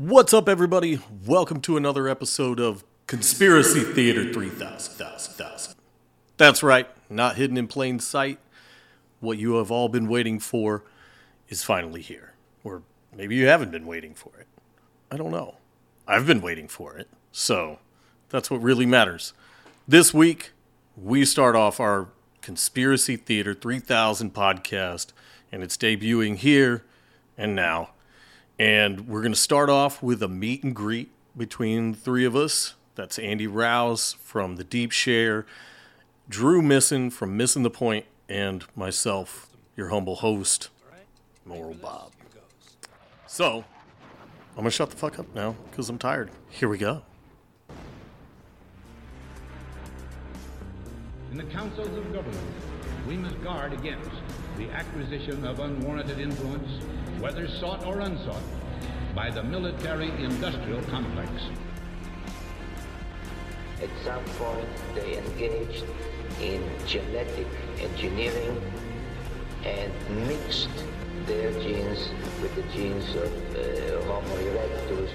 What's up, everybody? Welcome to another episode of Conspiracy Theatre 3000. 1000, 1000. That's right, not hidden in plain sight. What you have all been waiting for is finally here. Or maybe you haven't been waiting for it. I don't know. I've been waiting for it. So that's what really matters. This week, we start off our Conspiracy Theatre 3000 podcast, and it's debuting here and now. And we're going to start off with a meet and greet between three of us. That's Andy Rouse from The Deep Share, Drew Misson from Missing the Point, and myself, your humble host, Moral Bob. So, I'm going to shut the fuck up now because I'm tired. Here we go. In the councils of government, we must guard against the acquisition of unwarranted influence, whether sought or unsought, by the military-industrial complex. At some point, they engaged in genetic engineering and mixed their genes with the genes of uh, Homo erectus.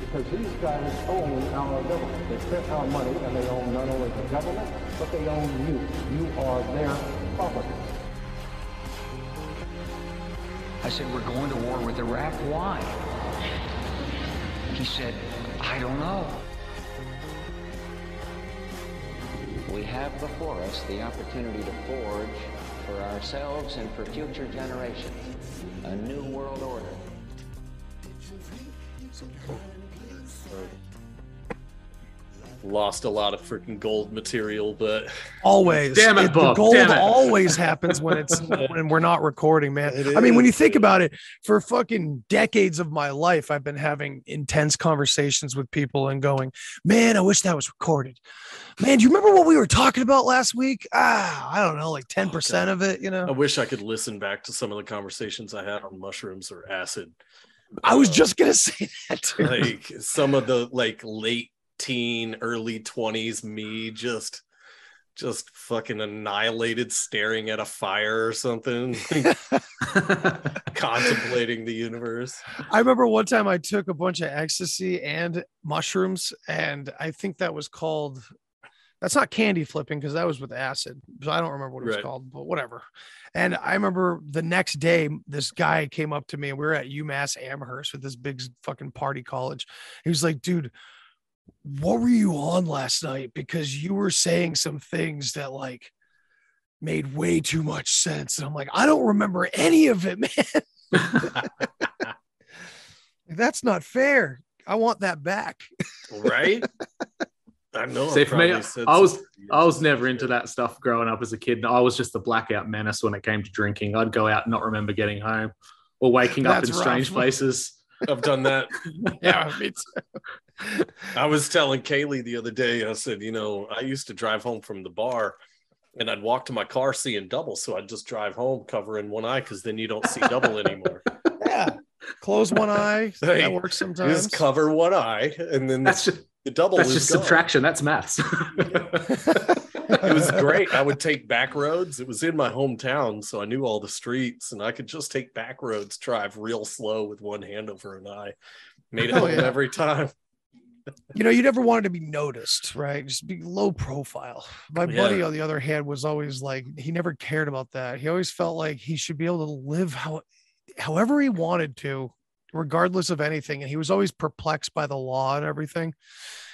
Because these guys own our government. They print our money, and they own not only the government, but they own you. You are their property. I said, we're going to war with Iraq. Why? He said, I don't know. We have before us the opportunity to forge for ourselves and for future generations a new world order. Lost a lot of freaking gold material, but Always. Damn it, the Bob, gold damn it. always happens when it's when we're not recording, man. I mean, when you think about it, for fucking decades of my life, I've been having intense conversations with people and going, man, I wish that was recorded. Man, do you remember what we were talking about last week? Ah, I don't know, like 10% of it, you know, I wish I could listen back to some of the conversations I had on mushrooms or acid. I was Uh, just gonna say that too. like some of the like late teen early 20s me just just fucking annihilated staring at a fire or something contemplating the universe I remember one time I took a bunch of ecstasy and mushrooms, and I think that was called. That's not candy flipping because that was with acid. So I don't remember what it was Right. called, but whatever. And I remember the next day, this guy came up to me, and we were at UMass Amherst with this big fucking party college. He was like, "Dude, what were you on last night? Because you were saying some things that like made way too much sense." And I'm like, "I don't remember any of it, man." That's not fair. I want that back. right i know See, for me, I was- something. I was never into that stuff growing up as a kid. I was just a blackout menace when it came to drinking. I'd go out and not remember getting home or waking up That's in strange places. I've done that Yeah, me too. i was telling kaylee the other day i said you know i used to drive home from the bar and i'd walk to my car seeing double so i'd just drive home covering one eye because then you don't see double anymore Yeah. Close one eye. Hey, that works sometimes. just cover one eye and then That's just the double that's is just gone. subtraction. That's maths. it was great. I would take back roads. It was in my hometown, so I knew all the streets, and I could just take back roads, drive real slow with one hand over an eye. Made it Oh, yeah. every time. you know, you never wanted to be noticed, right? Just be low profile. My Yeah. buddy, on the other hand, was always like, he never cared about that. He always felt like he should be able to live how, however he wanted to, regardless of anything. And he was always perplexed by the law and everything.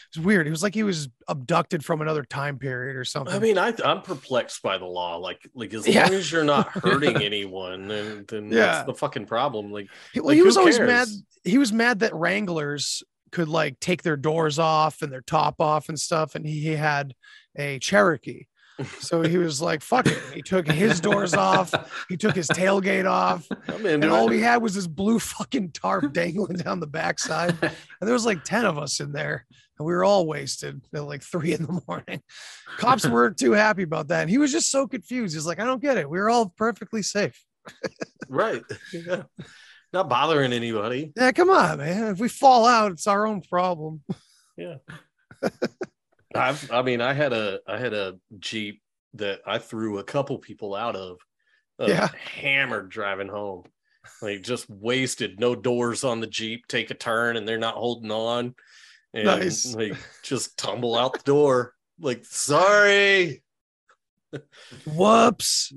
It's weird. It was like he was abducted from another time period or something. I mean, I, I'm perplexed by the law. Like, like as Yeah. long as you're not hurting anyone, then, then Yeah. that's the fucking problem. Like, He- well, Like, he was always mad. He was mad that Wranglers could like take their doors off and their top off and stuff, and he, he had a Cherokee. So he was like, "Fuck it." He took his doors off. He took his tailgate off, and all we had was this blue fucking tarp dangling down the backside. And there was like ten of us in there, and we were all wasted at like three in the morning. Cops weren't too happy about that, and he was just so confused. He's like, "I don't get it. We were all perfectly safe." right. Yeah. Not bothering anybody. Yeah, come on, man. If we fall out, it's our own problem. I've, I mean, I had a, I had a Jeep that I threw a couple people out of, uh, Yeah. hammered driving home. like just wasted. No doors on the Jeep. Take a turn and they're not holding on. And Nice. like just tumble out the door. Like, sorry. Whoops.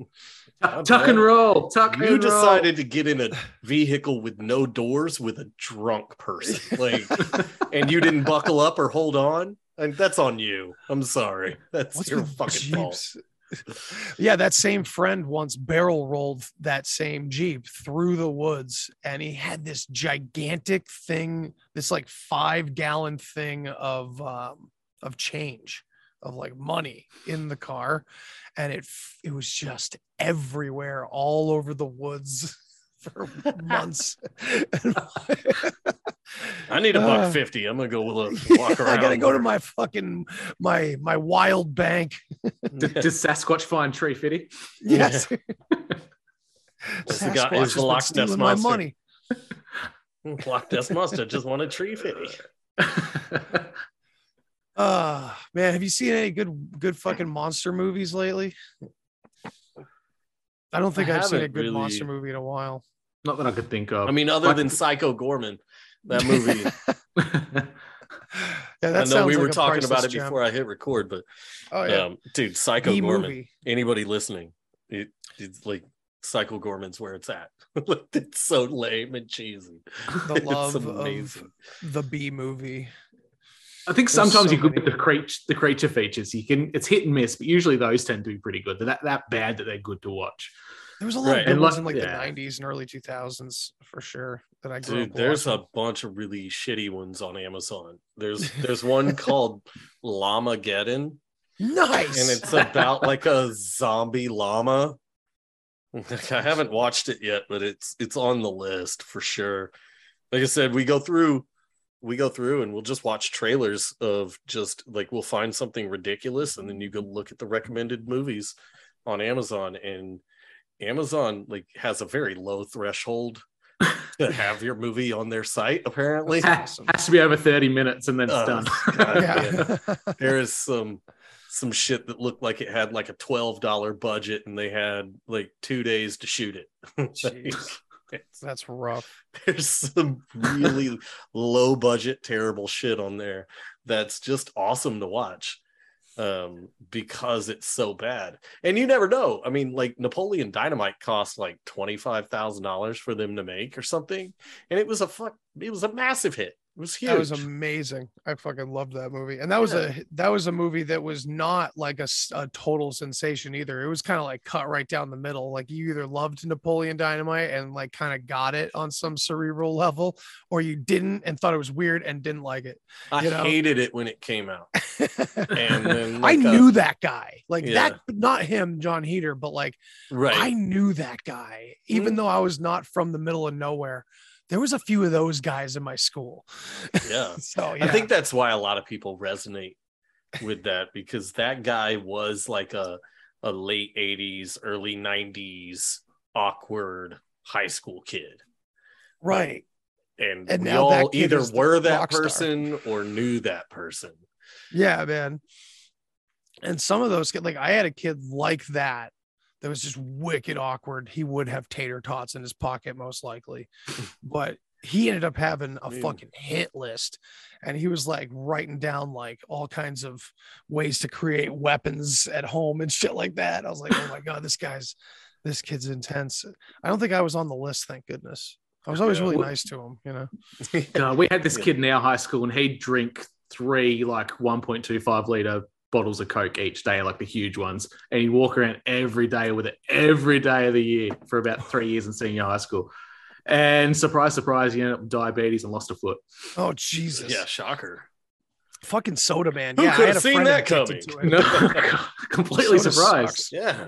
Tuck, tuck and roll. Tuck You and roll. You decided to get in a vehicle with no doors with a drunk person. Like, and you didn't buckle up or hold on. And that's on you. I'm sorry. That's What's your fucking fault. Yeah, that same friend once barrel rolled that same Jeep through the woods and he had this gigantic thing, this like five gallon thing of um of change of like money in the car and it it was just everywhere all over the woods for months. I need a buck Uh, fifty. I'm gonna go look, walk around. I gotta go to my fucking my my wild bank. Did, does Sasquatch find tree fitty? Yes. It's the guy- Sasquatch it's the Loch Ness stealing my money. Loch Ness Monster just want a tree fitty. Uh man, have you seen any good good fucking monster movies lately? I don't think I I've seen a haven't good monster movie in a while. Not that I could think of. I mean, other Like- than Psycho Goreman, that movie. Yeah, that I know we like were talking about it gem. before I hit record, but Oh yeah, um, dude, Psycho the Goreman. movie. Anybody listening, it, it's like Psycho Goreman's where it's at. Like, it's so lame and cheesy. The It's love of the B movie. I think There's sometimes so you could many. get the creature the creature features. You can it's hit and miss, but usually those tend to be pretty good. They're that that bad that they're good to watch. There was a lot Right, of good and ones luck- in like yeah. the '90s and early 2000s for sure that I grew Dude, up there's watching. a bunch of really shitty ones on Amazon. There's there's one called Llamageddon, nice. and it's about like a zombie llama. I haven't watched it yet, but it's it's on the list for sure. Like I said, we go through we go through and we'll just watch trailers of just like we'll find something ridiculous and then you go mm-hmm. look at the recommended movies on Amazon and Amazon like has a very low threshold to have your movie on their site apparently. Has, has to be over 30 minutes and then it's Oh, done. God, yeah. there is some some shit that looked like it had like a $12 budget and they had like two days to shoot it Jeez. It's- That's rough. there's some really low budget terrible shit on there that's just awesome to watch um because it's so bad. And you never know. I mean like napoleon dynamite cost like $25000 for them to make or something and it was a fuck it was a massive hit it was huge That was amazing. I fucking loved that movie. And that was a that was a movie that was not like a, a total sensation either. It was kind of like cut right down the middle. Like you either loved Napoleon Dynamite and like kind of got it on some cerebral level, or you didn't and thought it was weird and didn't like it. i know? hated it when it came out and then I like, uh, knew that guy. Like yeah. that, not him, Jon Heder, but like right I knew that guy, even Mhm. though I was not from the middle of nowhere. There was a few of those guys in my school. yeah So yeah. I think that's why a lot of people resonate with that because that guy was like a a late 80s, early 90s awkward high school kid. right. And, And we now all either were that rock star. person or knew that person. Yeah, man. And some of those like I had a kid like that that was just wicked awkward. He would have tater tots in his pocket, most likely, but he ended up having a Man. fucking hit list and he was like writing down like all kinds of ways to create weapons at home and shit like that. I was like, oh my God, this guy's this kid's intense. I don't think I was on the list, thank goodness. I was always really nice to him, you know. God, we had this kid in our high school and he'd drink three like 1.25 liter bottles of Coke each day, like the huge ones. And he'd walk around every day with it every day of the year for about three years in senior high school. And surprise, surprise, he ended up with diabetes and lost a foot. Oh Jesus. Yeah, shocker. Fucking soda man. Who yeah, I could had have seen that coming? No, completely Soda surprised. sucks. Yeah.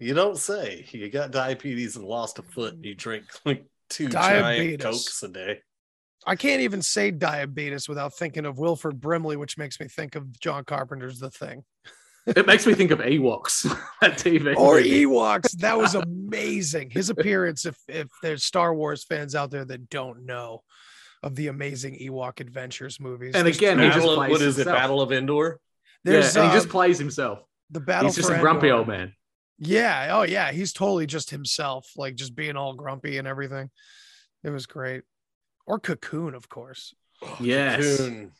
You don't say. You got diabetes and lost a foot. And you drink like two Diabetes. giant cokes a day. I can't even say diabetes without thinking of Wilford Brimley, which makes me think of John Carpenter's The Thing. It makes me think of Ewoks, that TV. Or movie. Ewoks. That was amazing. His appearance, if if there's Star Wars fans out there that don't know of the amazing Ewok Adventures movies. And there's again, he just Battle of, plays what is it? Battle of Endor? Yeah, there's and he uh, just plays himself. the battle He's just a grumpy Endor. old man. Yeah. Oh, yeah. He's totally just himself, like just being all grumpy and everything. It was great. Or Cocoon, of course. Yes. Cocoon.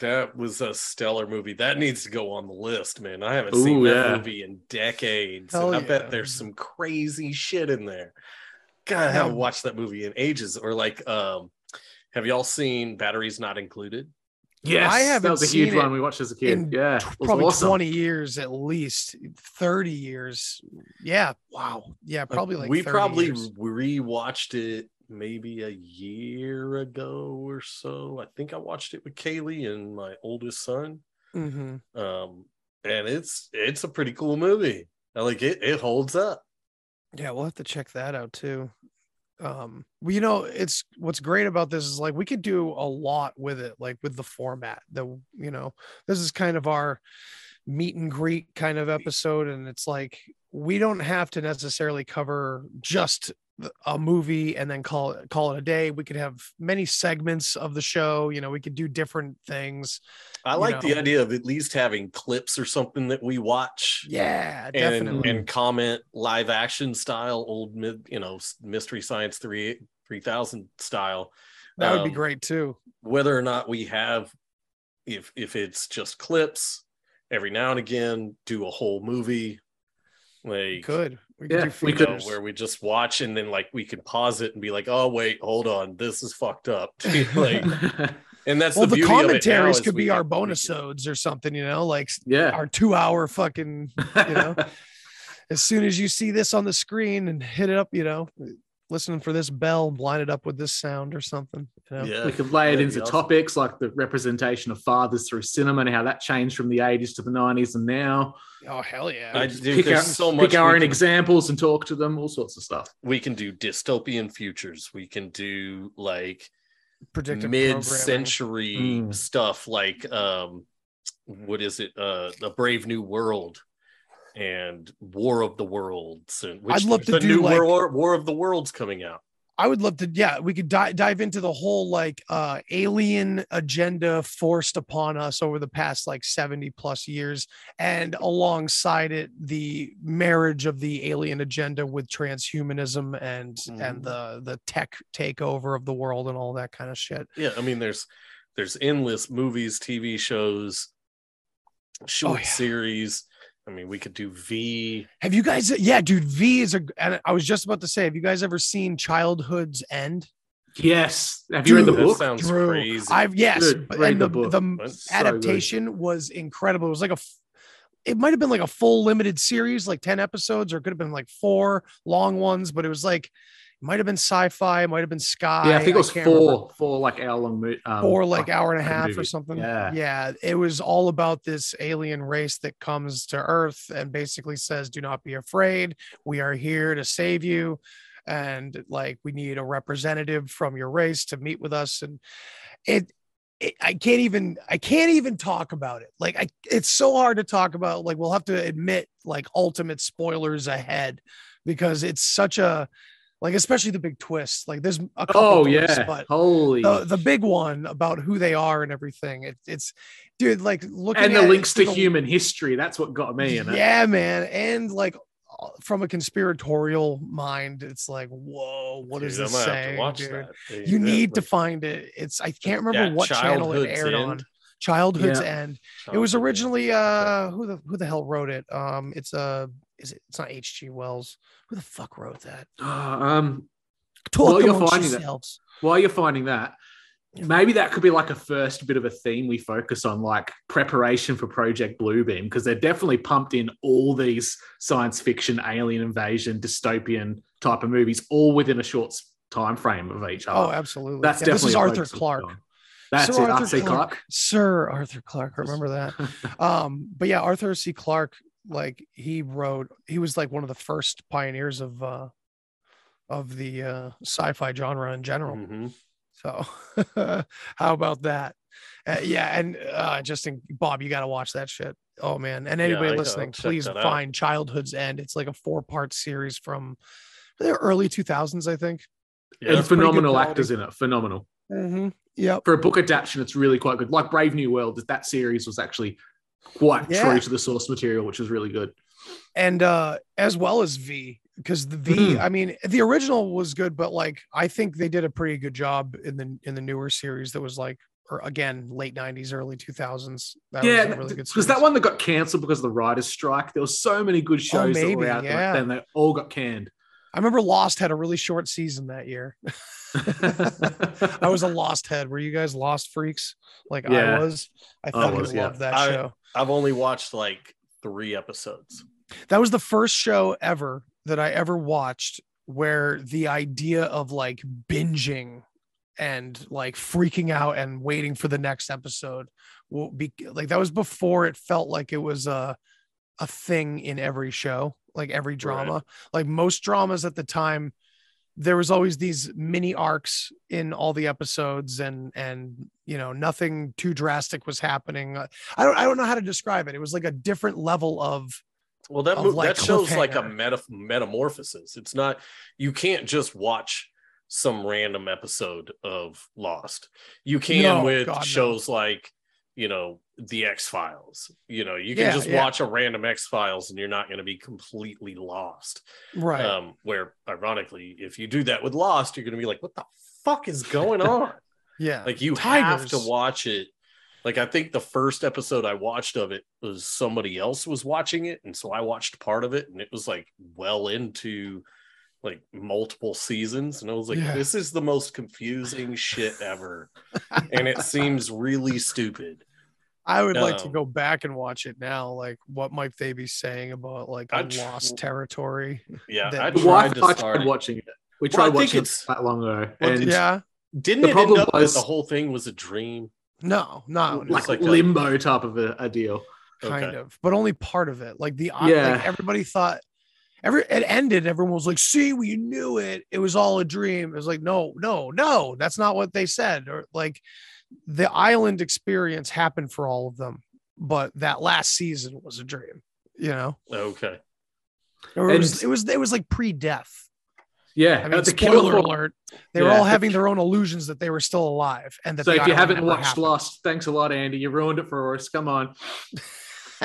That was a stellar movie. That needs to go on the list, man. I haven't Ooh, seen that yeah. movie in decades. Hell and I yeah. bet there's some crazy shit in there. God, I haven't watched that movie in ages. Or like, um, have y'all seen Batteries Not Included? Yes, I haven't that was a huge seen it one we watched as a kid. yeah, T- Probably awesome. 20 years at least, 30 years. Yeah. Wow. Yeah. Probably like we 30 probably years. rewatched it maybe a year ago or so. I think I watched it with Kaylee and my oldest son. hmm Um, and it's it's a pretty cool movie. I like it. It holds up. Yeah, we'll have to check that out too. Um, well, you know, it's what's great about this is like we could do a lot with it, like with the format. The you know, this is kind of our meet and greet kind of episode, and it's like we don't have to necessarily cover just a movie and then call it call it a day. We could have many segments of the show. You know, we could do different things. I like the idea of at least having clips or something that we watch. Yeah, And, definitely. and comment live action style, old mid, you know, mystery science three three thousand style. that would be um, great too. whether or not we have if if it's just clips every now and again do a whole movie like could. We could yeah, do we could- where we just watch and then like we could pause it and be like oh wait hold on this is fucked up like and that's well, the, the, beauty of it now commentaries could be our bonus odes or something, you know, like yeah. our two hour fucking, you know, as soon as you see this on the screen and hit it up, you know, listening for this bell, line it up with this sound or something, you know. yeah we could lay it that'd into awesome. topics like the representation of fathers through cinema and how that changed from the 80s to the 90s and now. Oh, hell yeah. I just pick there's out, so much pick our own can- examples and talk to them, all sorts of stuff. we can do dystopian futures we can do like Predictive mid-century Mm. stuff like um what is it uh the brave new world and war of the worlds and which I'd love to the do, new like- war, war of the worlds coming out I would love to, yeah, we could di- dive into the whole like uh alien agenda forced upon us over the past like 70 plus years, and alongside it, the marriage of the alien agenda with transhumanism and and Mhm. the the tech takeover of the world and all that kind of shit. yeah i mean there's there's endless movies tv shows short Oh, yeah. series i mean we could do v Have you guys? Yeah, dude, V is a. And I was just about to say, have you guys ever seen Childhood's End? Yes. Have you read the Dude, that book? sounds Drew, crazy I've yes, Dude, and the the book. the, That's so adaptation was incredible. It was like a it might have been like a full limited series, like ten episodes, or it could have been like four long ones. But it was like, it might have been sci-fi, might have been Sky. yeah, I think it was four, remember. four like hour long mo- um, Four like hour and a half or something. Yeah. yeah. It was all about this alien race that comes to Earth and basically says, "Do not be afraid. We are here to save you." and like we need a representative from your race to meet with us and it, it i can't even i can't even talk about it like i it's so hard to talk about like we'll have to admit like ultimate spoilers ahead because it's such a like especially the big twist like there's a couple Oh twists, yeah. but Holy the, the big one about who they are and everything it, it's dude like looking and the at it links to the- human history. That's what got me in it. yeah, man. And like uh, from a conspiratorial mind, it's like, whoa, what is Dude, I this might saying? watch dude? that. You Yeah, need to find it. It's I can't remember Yeah, what channel it Childhood's aired on. Childhood's Yeah. End. It was originally uh who the who the hell wrote it? Um it's uh is it it's not H.G. Wells. Who the fuck wrote that? um, Talk Well, you're finding that- while you're finding that, Yeah. maybe that could be like a first bit of a theme we focus on, like preparation for Project Bluebeam, because they're definitely pumped in all these science fiction, alien invasion, dystopian type of movies, all within a short time frame of each other. Oh, absolutely. That's Yeah, this definitely is Arthur we've Clarke. That's Sir it, Arthur Arthur Clarke. Sir Arthur Clarke. Remember that. um but yeah arthur c clarke like he wrote he was like one of the first pioneers of uh of the uh sci-fi genre in general Mhm. so how about that uh, yeah and uh just in bob you got to watch that shit oh man and anybody I gotta listening please that out. find childhood's end it's like a four part series from the early 2000s i think Yeah, and it's pretty good phenomenal actors in it. Phenomenal. mm-hmm. yep For a book adaptation, it's really quite good. Like Brave New World, that series was actually quite Yeah. true to the source material, which is really good. and uh as well as V because the V, Mhm. I mean, the original was good, but like I think they did a pretty good job in the in the newer series that was like, or again, late '90s, early 2000s. That yeah, was a really good. was that one that got cancelled because of the writers' strike? There was so many good shows that were maybe, out there, yeah. then they all got canned. I remember Lost had a really short season that year. I was a Lost head. Were you guys Lost freaks like Yeah. I was? I I fucking was, yeah. that I- show. I've only watched like three episodes. That was the first show ever that I ever watched where the idea of like binging and like freaking out and waiting for the next episode will be like that was before it felt like it was a a thing in every show, like every drama. Like most dramas at the time, there was always these mini arcs in all the episodes and and you know nothing too drastic was happening. Uh, I don't I don't know how to describe it. It was like a different level of Well, that Of, like, that shows like a meta- metamorphosis. It's not you can't just watch some random episode of Lost. You can No, with God, no. shows like you know the X Files. You know, you can Yeah, just yeah. watch a random X Files and you're not going to be completely lost. right. Um, where ironically, if you do that with Lost, you're going to be like, "What the fuck is going on?" yeah. like you have to watch it like i think the first episode i watched of it was somebody else was watching it and so i watched part of it and it was like well into like multiple seasons and i was like Yeah. this is the most confusing shit ever and it seems really stupid I would like to Um, go back and watch it now. Like, what might they be saying about like a I'd tr- lost territory? yeah That- i The The tried and I to start tried it. watching it. We tried think watching it that long ago, Well, and Yeah. didn't the it end problem up was- that the whole thing was a dream No, no, no, like, like a- limbo type of a, a deal. kind okay. of, but only part of it. Like the Yeah. like everybody thought every it ended. Everyone was like, "See, we knew it. It was all a dream." It was like, no, no, no, that's not what they said. Or like the island experience happened for all of them, but that last season was a dream. You know, okay it was it was it was like pre-death. Yeah, I mean, the spoiler alert. They were Yeah. all having their own illusions that they were still alive, and that So if you haven't watched happened. Lost, thanks a lot, Andy. You ruined it for us. Come on.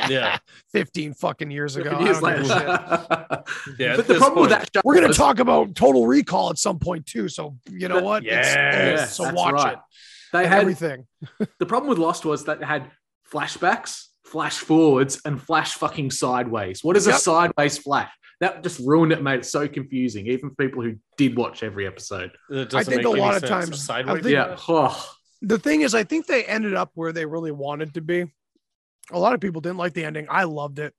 yeah 15 fucking years ago. I Years don't give a shit. Yeah, but the this problem with that show We're gonna was- talk about Total Recall at some point too. So you know But- what? It's- Yes, uh, so that's watch right. it. They had everything. the problem with Lost was that it had flashbacks, flash forwards, and flash fucking sideways. What is a sideways flash? That just ruined it, made it so confusing, even for people who did watch every episode. It I doesn't think make a any lot of sense. times- sideways think- Yeah. Oh, The thing is, I think they ended up where they really wanted to be. A lot of people didn't like the ending. I loved it,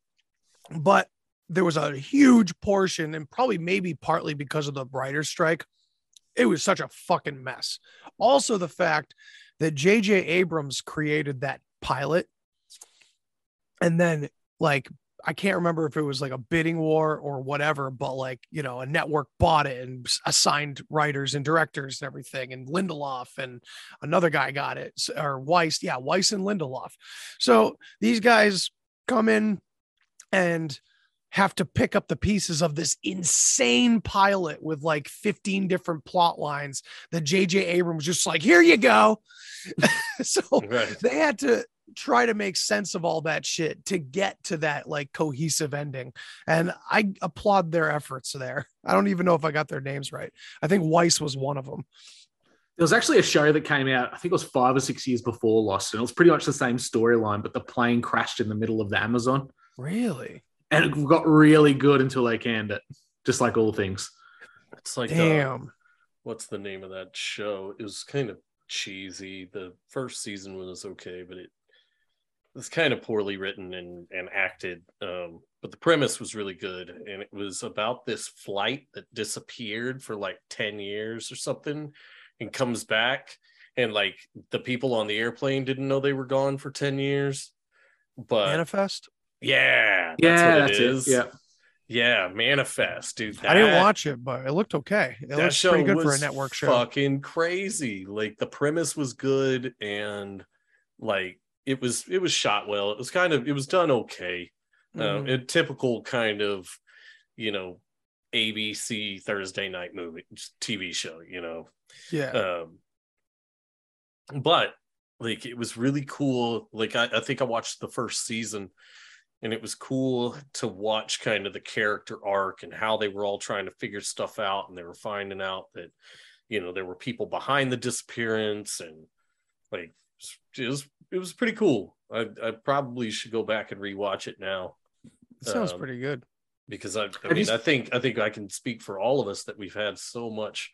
but there was a huge portion, and probably maybe partly because of the writer's strike. It was such a fucking mess. Also, the fact that J.J. Abrams created that pilot, and then like I can't remember if it was like a bidding war or whatever, but like, you know, a network bought it and assigned writers and directors and everything. And Lindelof and another guy got it, or Weiss. Yeah, Weiss and Lindelof. So these guys come in and have to pick up the pieces of this insane pilot with like 15 different plot lines that JJ Abrams just like, here you go. so Right. they had to try to make sense of all that shit to get to that like cohesive ending. And I applaud their efforts there. I don't even know if I got their names right. I think Weiss was one of them. There was actually a show that came out, I think it was five or six years before Lost, and it was pretty much the same storyline, but the plane crashed in the middle of the Amazon. Really? And it got really good until they canned it, just like all things. It's like uh, Damn. what's the name of that show? It was kind of cheesy. The first season was okay, but it was kind of poorly written and, and acted. Um, but the premise was really good. And it was about this flight that disappeared for like 10 years or something and comes back. And like the people on the airplane didn't know they were gone for 10 years. But Manifest? yeah, that's yeah, what that's it it. is. Yeah. Yeah, Manifest, dude. I didn't watch it, but it looked okay. It that looked show pretty good for a network show. Fucking crazy. Like the premise was good and like it was it was shot well. It was kind of it was done okay. Um, Mhm. a typical kind of you know ABC Thursday night movie TV show. You know, yeah. um, but like it was really cool. Like I, I think I watched the first season and it was cool to watch kind of the character arc and how they were all trying to figure stuff out and they were finding out that you know there were people behind the disappearance and like it was it was pretty cool i, I probably should go back and rewatch it now It sounds Um, pretty good. because I, I Have you mean, s- I think I think I can speak for all of us that we've had so much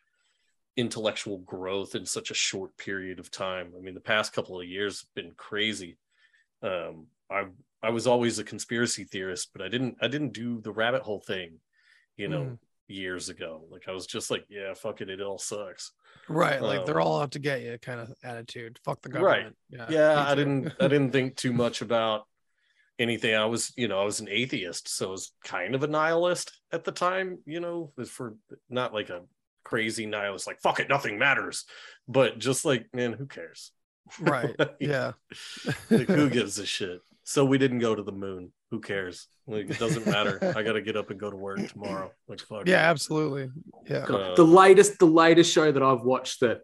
intellectual growth in such a short period of time. I mean, the past couple of years have been crazy. Um, I I was always a conspiracy theorist, but I didn't I didn't do the rabbit hole thing, you know, Mm. Years ago. Like I was just like, yeah, fuck it, it all sucks. Right. Like they're um, all out to get you kind of attitude. Fuck the government. Right. Yeah. yeah i didn't i didn't think too much about anything i was you know i was an atheist so i was kind of a nihilist at the time you know for not like a crazy nihilist like fuck it nothing matters but just like man who cares right. Like, Yeah. like, who gives a shit so we didn't go to the moon who cares like it doesn't matter i gotta get up and go to work tomorrow like fuck Yeah, absolutely. Yeah. God, Uh, the latest, the latest show that I've watched that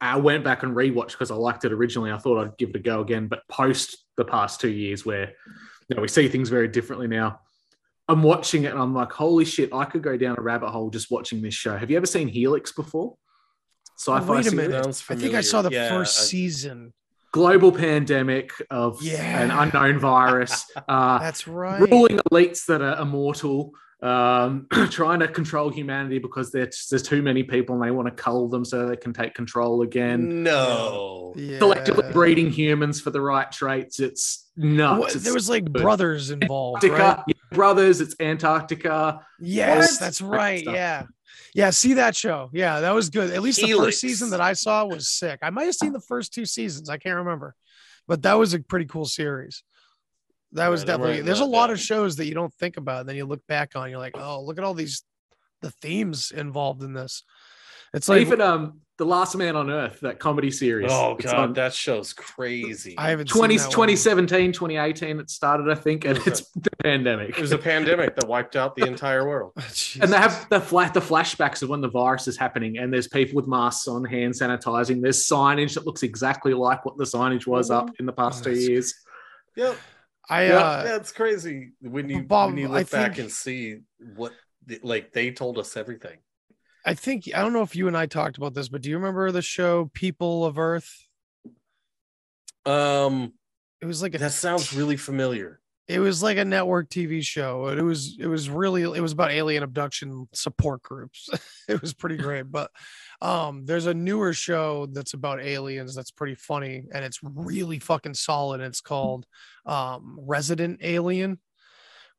I went back and rewatched because I liked it originally. I thought I'd give it a go again, but post the past two years where you know we see things very differently now. I'm watching it and I'm like, holy shit, I could go down a rabbit hole just watching this show. Have you ever seen Helix before? Sci-fi Oh, wait a minute. I think I saw the. Yeah, first I- season. Global pandemic of Yeah. an unknown virus, uh, That's right. ruling elites that are immortal, um, trying to control humanity because there's there's too many people and they want to cull them so they can take control again. no Yeah. Selectively breeding humans for the right traits. It's nuts. What- It's there was like good. brothers involved, Antarctica, right? yeah, brothers. It's Antarctica. Yes, What? that's right. stuff. Yeah. Yeah, see that show. Yeah, that was good. At least the first season that I saw was sick. I might have seen the first two seasons. I can't remember. But that was a pretty cool series. That was I'm definitely there's a lot down. of shows that you don't think about, and then you look back on, you're like, oh, look at all these the themes involved in this. It's like Even um, the Last Man on Earth, that comedy series. oh It's god on that show's crazy I haven't 20, seen that one. 2017, 2018, it started, I think, and It was it's the pandemic. it was a pandemic that wiped out the entire world and they have the flat the flashbacks of when the virus is happening, and there's people with masks on, hand sanitizing. There's signage that looks exactly like what the signage was up in the past Oh, two that's years. Yep. I yeah, uh yeah, it's crazy when you Bob, when you I look back think- and see what the- like they told us everything. I think I don't know if you and I talked about this, but do you remember the show People of Earth? Um, It was like a that sounds really familiar. it was like a network TV show. and It was it was really it was about alien abduction support groups. it was pretty great. But um there's a newer show that's about aliens that's pretty funny and it's really fucking solid. It's called um Resident Alien.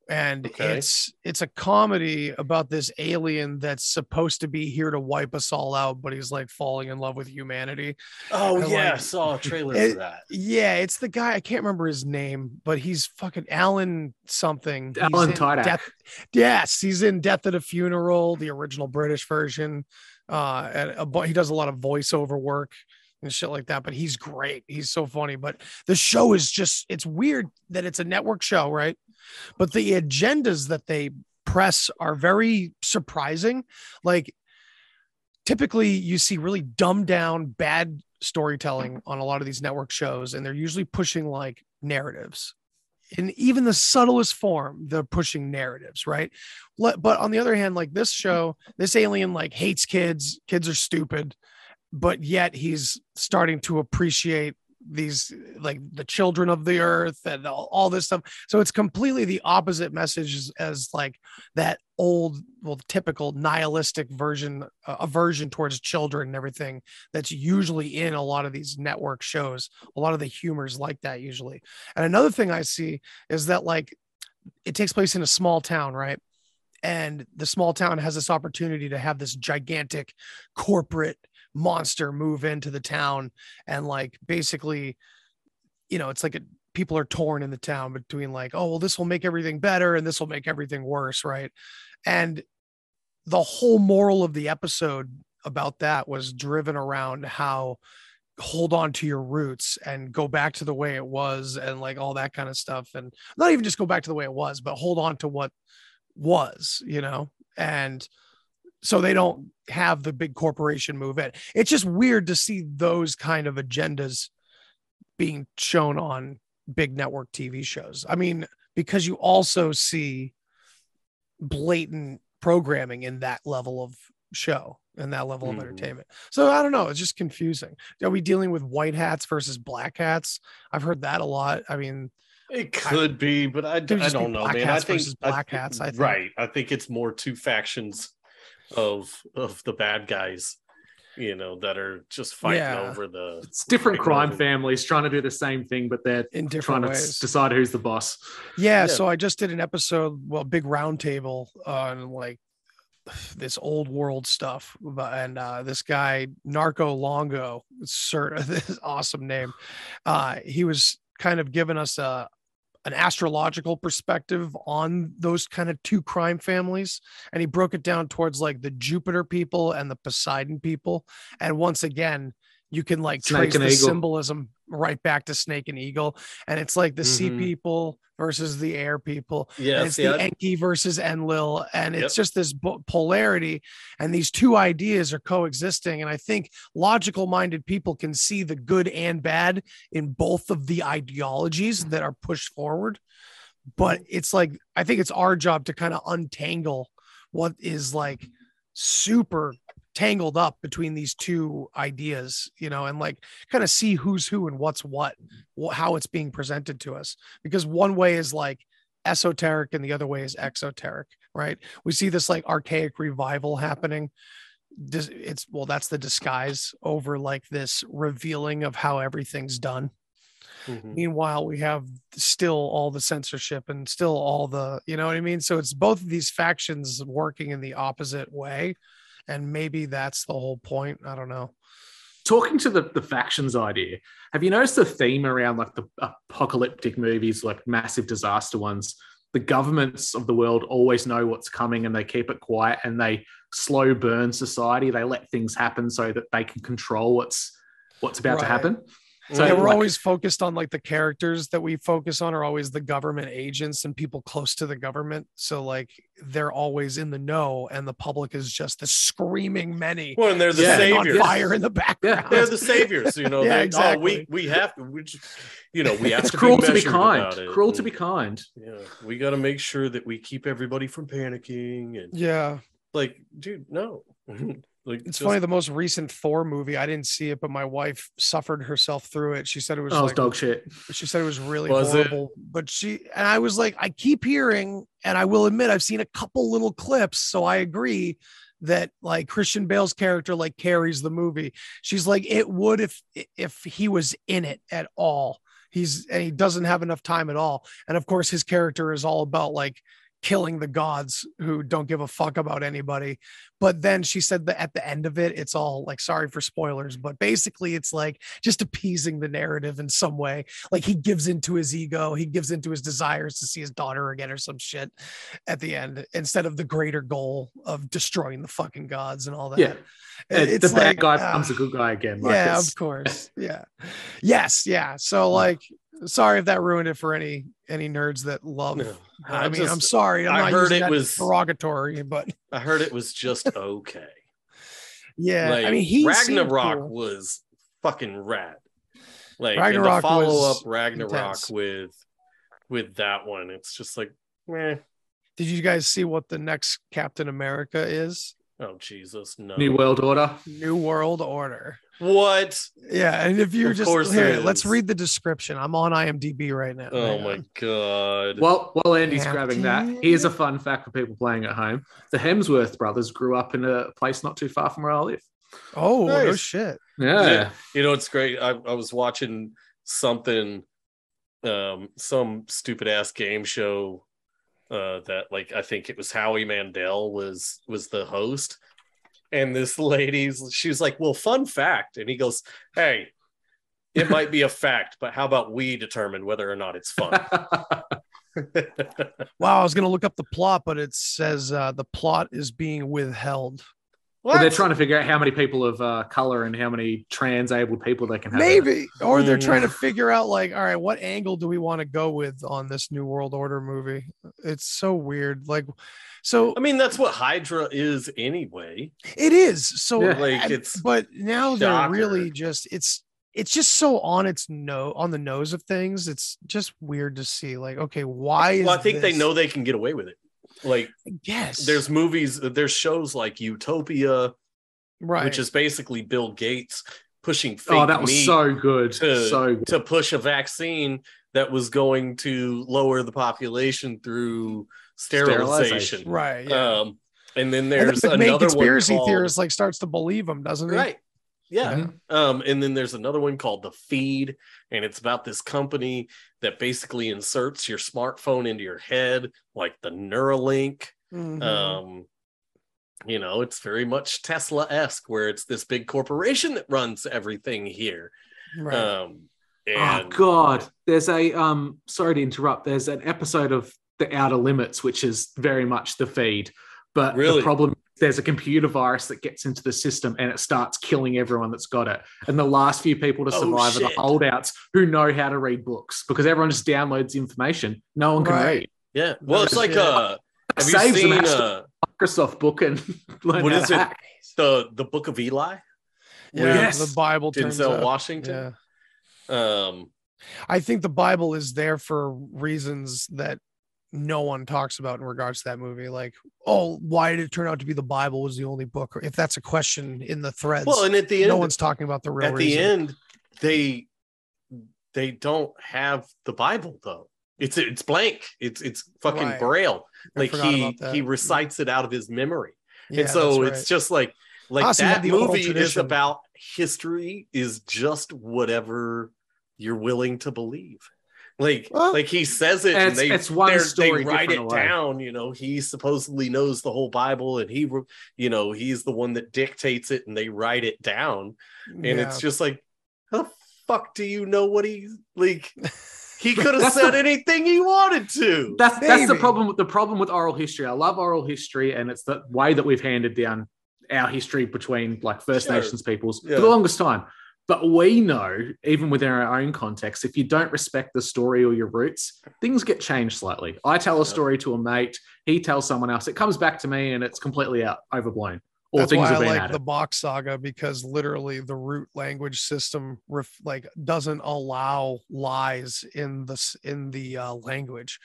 And Okay. it's it's a comedy about this alien that's supposed to be here to wipe us all out, but he's like falling in love with humanity. Oh And, yeah, I saw a trailer it- for that. Yeah, it's the guy. I can't remember his name, but he's fucking Alan something. He's Alan in Tudyk. Death- yes, he's in Death at a Funeral, the original British version. Uh, and a, he does a lot of voiceover work and shit like that. But he's great. He's so funny. But the show is just it's weird that it's a network show, right? But the agendas that they press are very surprising. Like typically you see really dumbed down bad storytelling on a lot of these network shows and they're usually pushing like narratives. In even the subtlest form they're pushing narratives right? But on the other hand like this show this alien like hates kids. Kids are stupid. But yet he's starting to appreciate these like the children of the earth and all, all this stuff. So it's completely the opposite message as, as like that old well typical nihilistic version uh, aversion towards children and everything that's usually in a lot of these network shows. A lot of the humors like that usually. And another thing i see is that like it takes place in a small town right? And the small town has this opportunity to have this gigantic corporate monster move into the town and like basically you know it's like a, people are torn in the town between like oh well this will make everything better and this will make everything worse right? And the whole moral of the episode about that was driven around how hold on to your roots and go back to the way it was and like all that kind of stuff. And not even just go back to the way it was but hold on to what was you know? And so they don't have the big corporation move in it's just weird to see those kind of agendas being shown on big network tv shows i mean because you also see blatant programming in that level of show and that level Mhm. of entertainment. So I don't know. It's just confusing. Are we dealing with white hats versus black hats? I've heard that a lot. I mean, It could be, but I, I don't know, man. I think versus I black thi- hats, I think. right. I think it's more two factions of of the bad guys, you know, that are just fighting Yeah. over the. It's different fighting crime over- families trying to do the same thing, but they're in trying different to ways. s- decide who's the boss. Yeah, Yeah. so I just did an episode, well, big roundtable on like this old world stuff, and uh, this guy Narco Longo, sir, this awesome name. Uh, he was kind of giving us a an astrological perspective on those kind of two crime families, and he broke it down towards like the Jupiter people and the Poseidon people, and once again. You can like Snake trace the eagle. symbolism right back to snake and eagle, and it's like the sea Mhm. people versus the air people Yeah, and it's see, the Enki versus Enlil, and it's Yep. just this bo- polarity, and these two ideas are coexisting. And I think logical-minded people can see the good and bad in both of the ideologies that are pushed forward. But it's like I think it's our job to kind of untangle what is like super tangled up between these two ideas, you know, and like kind of see who's who and what's what, wh- how it's being presented to us. Because one way is like esoteric and the other way is exoteric, right? We see this like archaic revival happening. It's well, that's the disguise over like this revealing of how everything's done. Mhm. Meanwhile, we have still all the censorship and still all the, you know what I mean? So it's both of these factions working in the opposite way. And maybe that's the whole point. I don't know. Talking to the, the factions idea, have you noticed the theme around like the apocalyptic movies, like massive disaster ones? The governments of the world always know what's coming and they keep it quiet and they slow burn society. They let things happen so that they can control what's what's about to happen. So yeah, we're like- always focused on like the characters that we focus on are always the government agents and people close to the government. So like they're always in the know, and the public is just the screaming many Well, and they're the Yeah. setting saviors. fire in the background. They're the saviors, you know. Yeah, they, exactly. Oh, we we have to, we just, you know, we have It's to cruel be to be measured kind. about it. Cruel to and, be mm. kind. Yeah, we got to make sure that we keep everybody from panicking and yeah, like, dude, no. like, it's just- funny. The most recent Thor movie, I didn't see it, but my wife suffered herself through it. She said it was Oh, like dog shit. she said it was really Was it? horrible but she and i was like i keep hearing and i will admit i've seen a couple little clips so i agree that like christian bale's character like carries the movie she's like it would if if he was in it at all he's and he doesn't have enough time at all and of course his character is all about like killing the gods who don't give a fuck about anybody. But then she said that at the end of it it's all like sorry for spoilers but basically it's like just appeasing the narrative in some way. Like he gives into his ego he gives into his desires to see his daughter again or some shit at the end instead of the greater goal of destroying the fucking gods and all that. Yeah. It- the it's bad like, guy ah, becomes a good guy again. Like yeah of course. Yeah. Yes yeah. So like sorry if that ruined it for any any nerds that love No, i I mean i'm sorry i'm I not heard it was- derogatory but I heard it was just okay. yeah like, i mean he Ragnarok cool. was fucking rad. Like Ragnarok and to follow up Ragnarok intense. with with that one, it's just like, meh. did you guys see what the next captain america is Oh Jesus, no. New World Order. new world order What? Yeah, and if you Of just course here, let's read the description. I'm on IMDb right now. Oh Hang my god. Well, while Andy's grabbing that, here's a fun fact for people playing at home: the Hemsworth brothers grew up in a place not too far from where I live. Oh no shit. Yeah, Yeah. You know, it's great. I, I was watching something, um, some stupid ass game show uh that like I think it was Howie Mandel was was the host. And this lady's she was like, Well, fun fact. And he goes, Hey, it might be a fact, but how about we determine whether or not it's fun? Wow, I was gonna look up the plot, but it says uh, the plot is being withheld. Well, they're trying to figure out how many people of uh, color and how many trans-abled people they can have. Maybe, or they're trying to figure out like, all right, what angle do we want to go with on this New World Order movie? It's so weird. Like, so I mean, that's what Hydra is anyway. it is. So Yeah. Like, it's but now they're really just it's it's just so on its no on the nose of things. It's just weird to see. Like, okay, why is well, I think they know they can get away with it. Like Yes, there's movies, there's shows like Utopia, right. which is basically Bill Gates pushing fake Oh, that was so good. to, so good. to push a vaccine that was going to lower the population through sterilization. Sterilization. right. Yeah. Um, and then and there's the another conspiracy one called, theorist like starts to believe him, doesn't he? right? Yeah. Mhm. Um, and then there's another one called the Feed, and it's about this company that basically inserts your smartphone into your head, like the Neuralink. Mhm. Um, you know, it's very much Tesla esque, where it's this big corporation that runs everything here. right. Um, Oh God, there's a um. Sorry to interrupt. There's an episode of The Outer Limits, which is very much the feed, but Really? the problem is there's a computer virus that gets into the system and it starts killing everyone that's got it. And the last few people to Oh, survive are the holdouts who know how to read books because everyone just downloads information. No one can Right. read. yeah, well, it's like shit. uh, have you Saves them seen actually. uh, Microsoft book and learn What how is to it? hack. the the Book of Eli? yeah, Yes. the Bible turns Denzel out. Washington. Yeah. Um, I think the Bible is there for reasons that no one talks about in regards to that movie. Like, oh, why did it turn out to be the Bible was the only book? If that's a question in the threads, well, and at the end, no one's talking about the real at the end, they they don't have the Bible though. It's it's blank. It's it's fucking Right. braille. Like he he mm. recites it out of his memory. Yeah, and so that's it's just like like that movie is about history is just whatever you're willing to believe like Well, like he says it and it's- they, it's one they're- story they write it down you know he supposedly knows the whole bible and he you know he's the one that dictates it and they write it down and Yeah. it's just like how the fuck do you know what he like he could have said the- anything he wanted to That's that's the problem with the problem with oral history. I love oral history, and it's the way that we've handed down our history between like First Sure. Nations peoples Yeah. for the longest time. But we know, even within our own context, if you don't respect the story or your roots, things get changed slightly. I tell a story to a mate, he tells someone else, it comes back to me, and it's completely out overblown. Or That's things why I like the box saga because literally the root language system ref, like doesn't allow lies in the in the uh, language.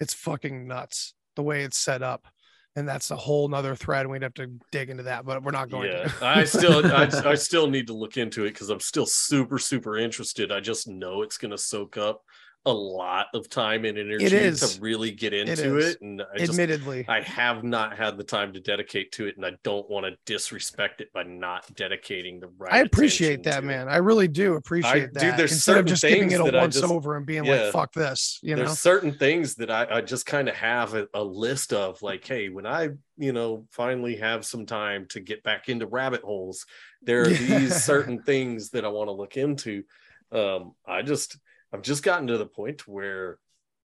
It's fucking nuts the way it's set up, and that's a whole nother thread. We'd have to dig into that, but we're not going yeah to. i still I, I still need to look into it because i'm still super super interested i just know it's going to soak up a lot of time and energy to really get into is. it, and i just Admittedly, i have not had the time to dedicate to it and i don't want to disrespect it by not dedicating the right I appreciate that, man. it. I really do appreciate dude, that. there's Instead of just giving it a once just- over and being yeah. like, "Fuck this," you know. there's certain things that I, I just kind of have a, a list of like, hey, when I, you know, finally have some time to get back into rabbit holes, there are Yeah. these certain things that I want to look into. Um, I just I've just gotten to the point where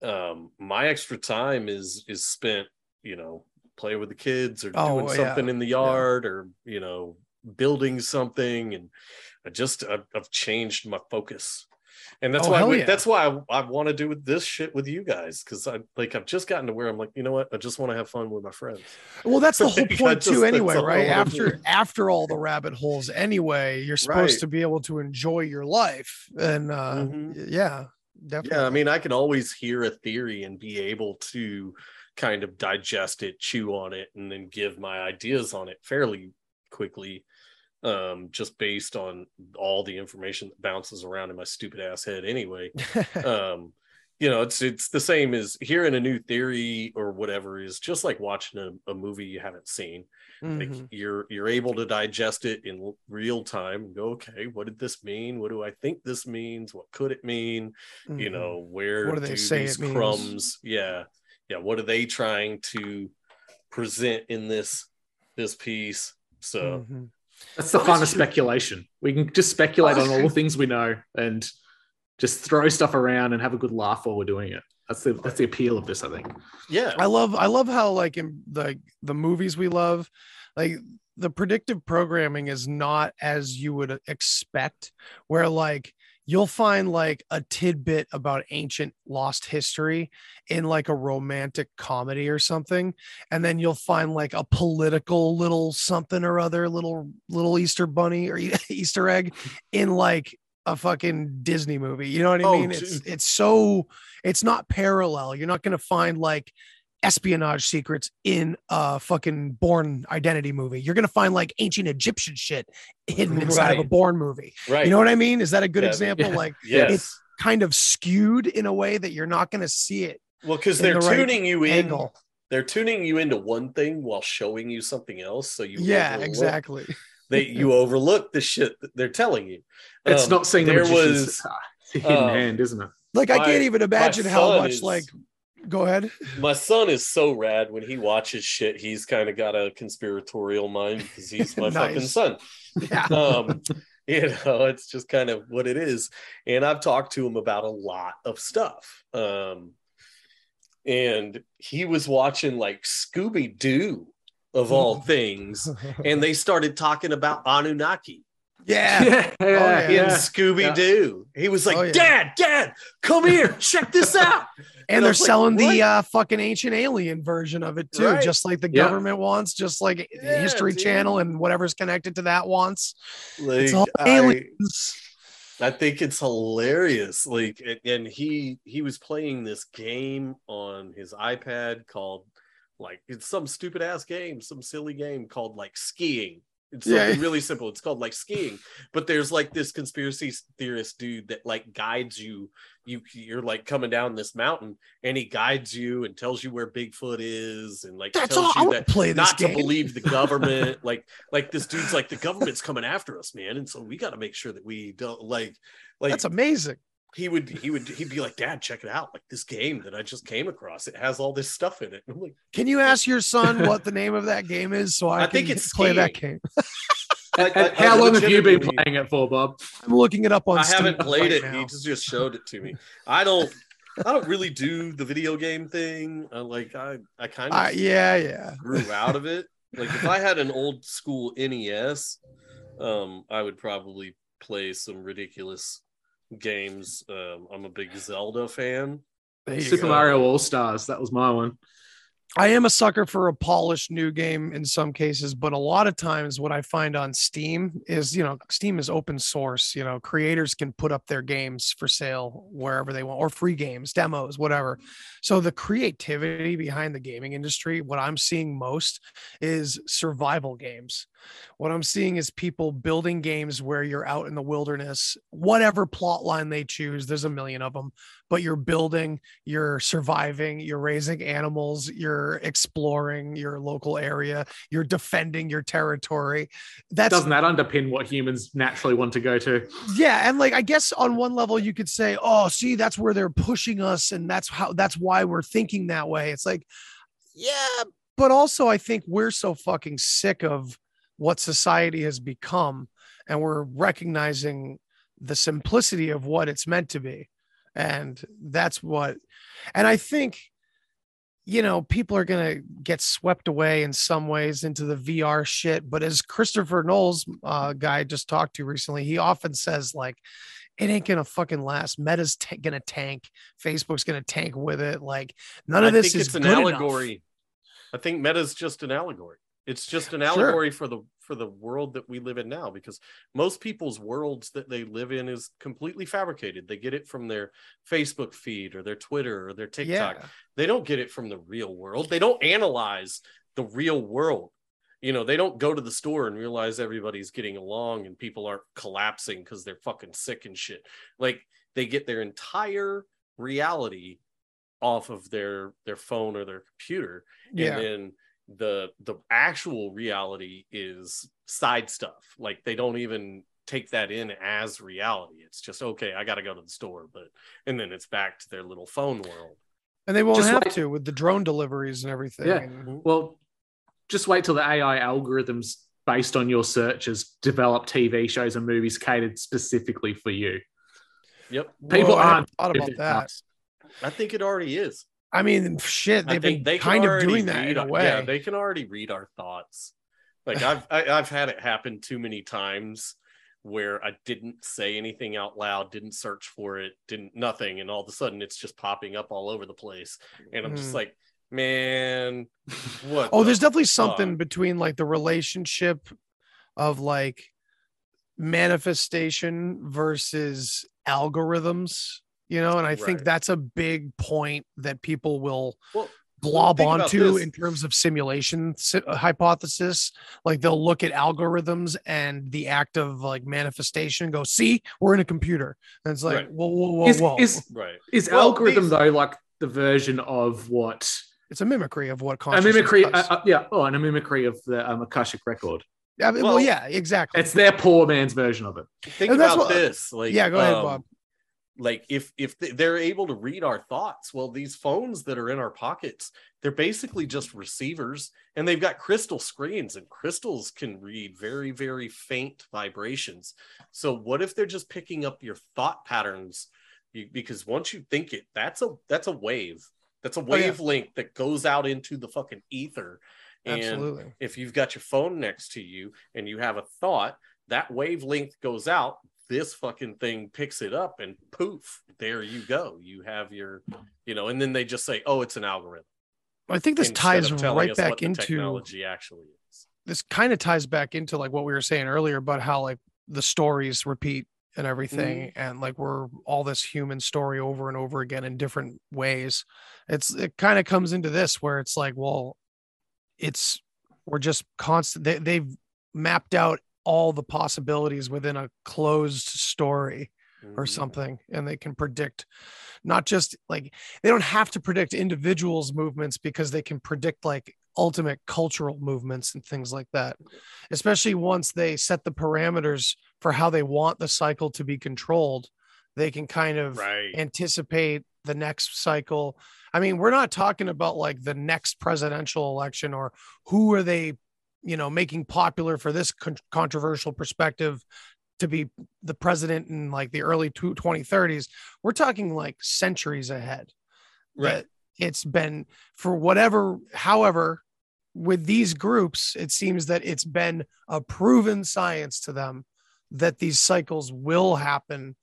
um my extra time is is spent, you know, playing with the kids or Oh, doing yeah. something in the yard or, you know, building something and I just I've, I've changed my focus. And that's Oh, why we, yeah. that's why I, I want to do this shit with you guys because I like I've just gotten to where I'm like you know what I just want to have fun with my friends. Well, that's the whole point too, anyway, right? After after all the rabbit holes, anyway, you're supposed Right. to be able to enjoy your life, and uh, Mhm. yeah, definitely. Yeah, I mean I can always hear a theory and be able to kind of digest it, chew on it, and then give my ideas on it fairly quickly. Um, just based on all the information that bounces around in my stupid ass head anyway. um you know it's it's the same as hearing a new theory or whatever is just like watching a, a movie you haven't seen like Mhm. you're you're able to digest it in real time and go okay what did this mean what do i think this means what could it mean you Mhm. know where What do they say these means? crumbs yeah yeah what are they trying to present in this this piece so Mhm. That's the fun of speculation. We can just speculate on all the things we know and just throw stuff around and have a good laugh while we're doing it. That's the that's the appeal of this, I think. yeah I love I love how like in the the movies we love, like the predictive programming is not as you would expect, where like you'll find like a tidbit about ancient lost history in like a romantic comedy or something and then you'll find like a political little something or other little little easter bunny or easter egg in like a fucking Disney movie. You know what I Oh, mean? It's it's so it's not parallel. You're not gonna find like espionage secrets in a fucking Born Identity movie. You're gonna find like ancient Egyptian shit hidden inside of a Born movie. Right. You know what I mean? Is that a good Yeah, example? yeah. Like yes. it's kind of skewed in a way that you're not gonna see it well, because they're the right tuning you in. angle. They're tuning you into one thing while showing you something else. So you Yeah, overlook- exactly. They you overlook the shit that they're telling you. It's Um, not saying there was hidden um, hand, isn't it? Like I My- can't even imagine how much is- like go ahead. my son is so rad when he watches shit. He's kind of got a conspiratorial mind because he's my fucking son. Yeah. um you know it's just kind of what it is and i've talked to him about a lot of stuff um and he was watching like scooby-doo of all things and they started talking about anunnaki yeah. yeah, yeah. in yeah. scooby-doo he was like Oh, yeah. dad dad come here check this out And And they're was like, selling the uh, fucking ancient alien version of it too, Right. just like the Yeah. government wants, just like Yeah, History dude. Channel and whatever's connected to that wants. like It's all I- aliens. I think it's hilarious. Like, and, and he he was playing this game on his iPad called like it's some stupid ass game, some silly game called like skiing. It's Yeah. something really simple. It's called like skiing, but there's like this conspiracy theorist dude that like guides you. You you're like coming down this mountain, and he guides you and tells you where Bigfoot is, and like That's all. tells I you that play not game. to believe the government like like this dude's like the government's coming after us man and so we got to make sure that we don't like like That's amazing. He would he would he'd be like dad check it out like this game that i just came across it has all this stuff in it and i'm like Can you ask your son what the name of that game is so I, I think it's play that game? I- And I- I how long have you been playing it for, Bob? I'm looking it up on i Steam haven't played right it now. he just just showed it to me i don't i don't really do the video game thing I, like i i kind of Uh, yeah, yeah. grew out of it. Like if I had an old school NES, um, I would probably play some ridiculous games. Um, I'm a big Zelda fan. Super go. Mario All Stars. That was my one. I am a sucker for a polished new game in some cases, but a lot of times what I find on Steam is, you know, Steam is open source. You know, creators can put up their games for sale wherever they want or free games, demos, whatever. So the creativity behind the gaming industry, what I'm seeing most is survival games. What I'm seeing is people building games where you're out in the wilderness, whatever plot line they choose, there's a million of them, but you're building, you're surviving, you're raising animals, you're exploring your local area, you're defending your territory. That's Doesn't that underpin what humans naturally want to go to? yeah, and like I guess on one level you could say, "Oh, see, that's where they're pushing us and that's how that's why we're thinking that way." It's like yeah, but also I think we're so fucking sick of what society has become and we're recognizing the simplicity of what it's meant to be. And that's what and I think you know, people are going to get swept away in some ways into the VR shit. But as Christopher Knowles, uh, guy I just talked to recently, he often says, like, it ain't to fucking last. Meta's t- to tank. Facebook's to tank with it. Like, none of I this think is it's an good enough. allegory. I think Meta's just an allegory. It's just an Sure. allegory for the for the world that we live in now because most people's worlds that they live in is completely fabricated. They get it from their Facebook feed or their Twitter or their TikTok. Yeah. they don't get it from the real world they don't analyze the real world you know they don't go to the store and realize everybody's getting along and people aren't collapsing because they're fucking sick and shit like they get their entire reality off of their their phone or their computer Yeah. and then the the actual reality is side stuff like they don't even take that in as reality it's just okay i gotta go to the store but and then it's back to their little phone world And they won't Just have like- to with the drone deliveries and everything. Yeah. Mm-hmm. Well, just wait till the AI algorithms based on your searches develop TV shows and movies catered specifically for you. yep People Whoa, I hadn't aren't thought about that. enough. i think it already is I mean, shit, they've been they kind of doing that in a way. Yeah, they can already read our thoughts. Like I've I, I've had it happen too many times where I didn't say anything out loud, didn't search for it, didn't nothing, and all of a sudden it's just popping up all over the place, and I'm just Mm. like, man, what? oh, the there's definitely something between like the relationship of like manifestation versus algorithms, you know, and I think that's a big point that people will Well, glob think onto in terms of simulation si- uh, hypothesis. Like they'll look at algorithms and the act of like manifestation, and go, see, we're in a computer. And it's like, Right. whoa, whoa, whoa, Is, whoa. is, right. is Well, algorithm these- though like the version of what it's a mimicry of what a consciousness mimicry? Uh, uh, yeah, oh, and a mimicry of the um, Akashic record. Yeah, I mean, well, well, yeah, exactly. It's their poor man's version of it. Think And that's about what- this. Like, yeah, go ahead, um, Bob. Like, if if they're able to read our thoughts, well, these phones that are in our pockets, they're basically just receivers, and they've got crystal screens, and crystals can read very, very faint vibrations. So, what if they're just picking up your thought patterns? Because once you think it, that's a that's a wave. That's a Oh, yeah. wavelength that goes out into the fucking ether. And Absolutely. if you've got your phone next to you and you have a thought, that wavelength goes out. This fucking thing picks it up and poof, there you go. You have your, you know, and then they just say, oh, it's an algorithm. I think this ties right back into technology actually is. this kind of ties back into like what we were saying earlier about how like the stories repeat and everything Mm-hmm. and like we're all this human story over and over again in different ways it's it kind of comes into this where it's like well it's we're just constant they, they've mapped out all the possibilities within a closed story or Mhm. something and they can predict not just like they don't have to predict individuals movements because they can predict like ultimate cultural movements and things like that especially once they set the parameters for how they want the cycle to be controlled they can kind of Right. anticipate the next cycle i mean we're not talking about like the next presidential election or who are they you know making popular for this con- controversial perspective to be the president in like the early two- 2030s we're talking like centuries ahead Right. it's been for whatever however with these groups it seems that it's been a proven science to them that these cycles will happen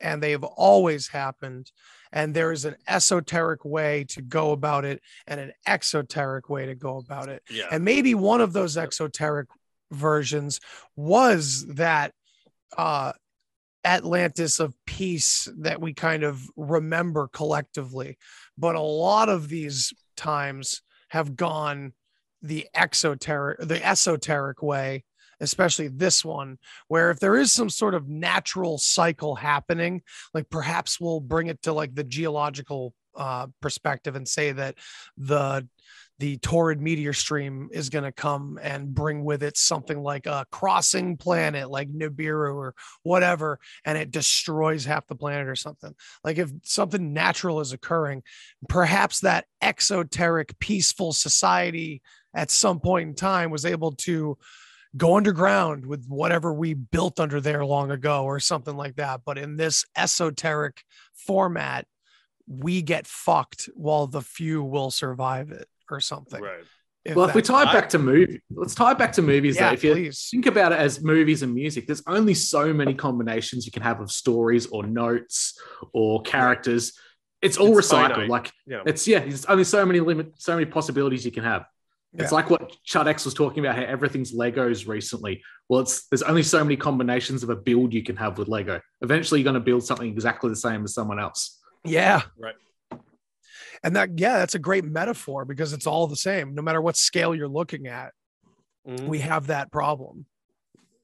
and they've always happened and there is an esoteric way to go about it and an exoteric way to go about it. Yeah. and maybe one of those exoteric versions was that uh atlantis of peace that we kind of remember collectively. But a lot of these times have gone the exoteric the esoteric way especially this one where if there is some sort of natural cycle happening like perhaps we'll bring it to like the geological uh perspective and say that the the Taurid meteor stream is going to come and bring with it something like a crossing planet like Nibiru or whatever, and it destroys half the planet or something. Like if something natural is occurring, perhaps that exoteric, peaceful society at some point in time was able to go underground with whatever we built under there long ago or something like that. But in this esoteric format, we get fucked while the few will survive it or something. Right. well, if we tie it back to movie, let's tie it back to movies. yeah, though. If you please. think about it as movies and music, there's only so many combinations you can have of stories or notes or characters. It's all It's recycled. finite. Like Yeah. it's yeah, there's only so many limit, so many possibilities you can have. It's Yeah. like what Chud X was talking about, how everything's Legos recently. Well, it's there's only so many combinations of a build you can have with Lego. Eventually, you're going to build something exactly the same as someone else. Yeah. Right. And that, yeah, that's a great metaphor because it's all the same. No matter what scale you're looking at, Mhm. we have that problem.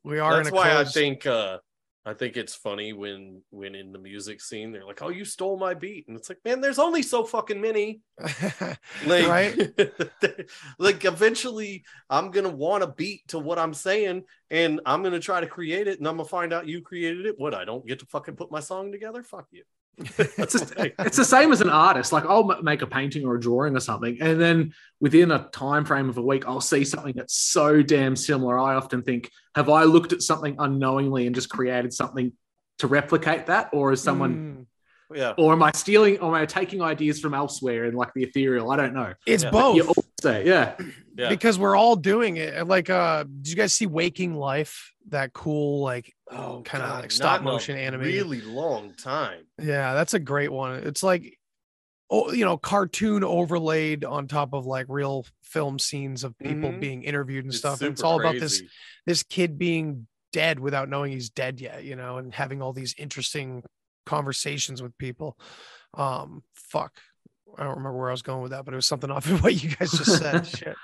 We are That's in a why I think uh I think it's funny when when in the music scene they're like, "Oh, you stole my beat," and it's like, man, there's only so fucking many. Like, right? like eventually, I'm gonna want a beat to what I'm saying, and I'm gonna try to create it, and I'm gonna find out you created it. What? I don't get to fucking put my song together? Fuck you. It's, just, it's the same as an artist. Like I'll make a painting or a drawing or something, and then within a time frame of a week, I'll see something that's so damn similar. I often think, have I looked at something unknowingly and just created something to replicate that, or is someone, Mm, yeah. or am I stealing, or am I taking ideas from elsewhere in like the ethereal? I don't know. it's Yeah. both. You say, yeah, Yeah. because we're all doing it. Like, uh, did you guys see Waking Life? That cool, like, Oh, kinda like stop not in a motion animated. Really long time. yeah, that's a great one. It's like, oh, you know, cartoon overlaid on top of like real film scenes of people Mhm. being interviewed and It's stuff. And it's all about this this kid being dead without knowing he's dead yet, you know, and having all these interesting conversations with people. Um, fuck. I don't remember where I was going with that, but it was something off of what you guys just said. Shit.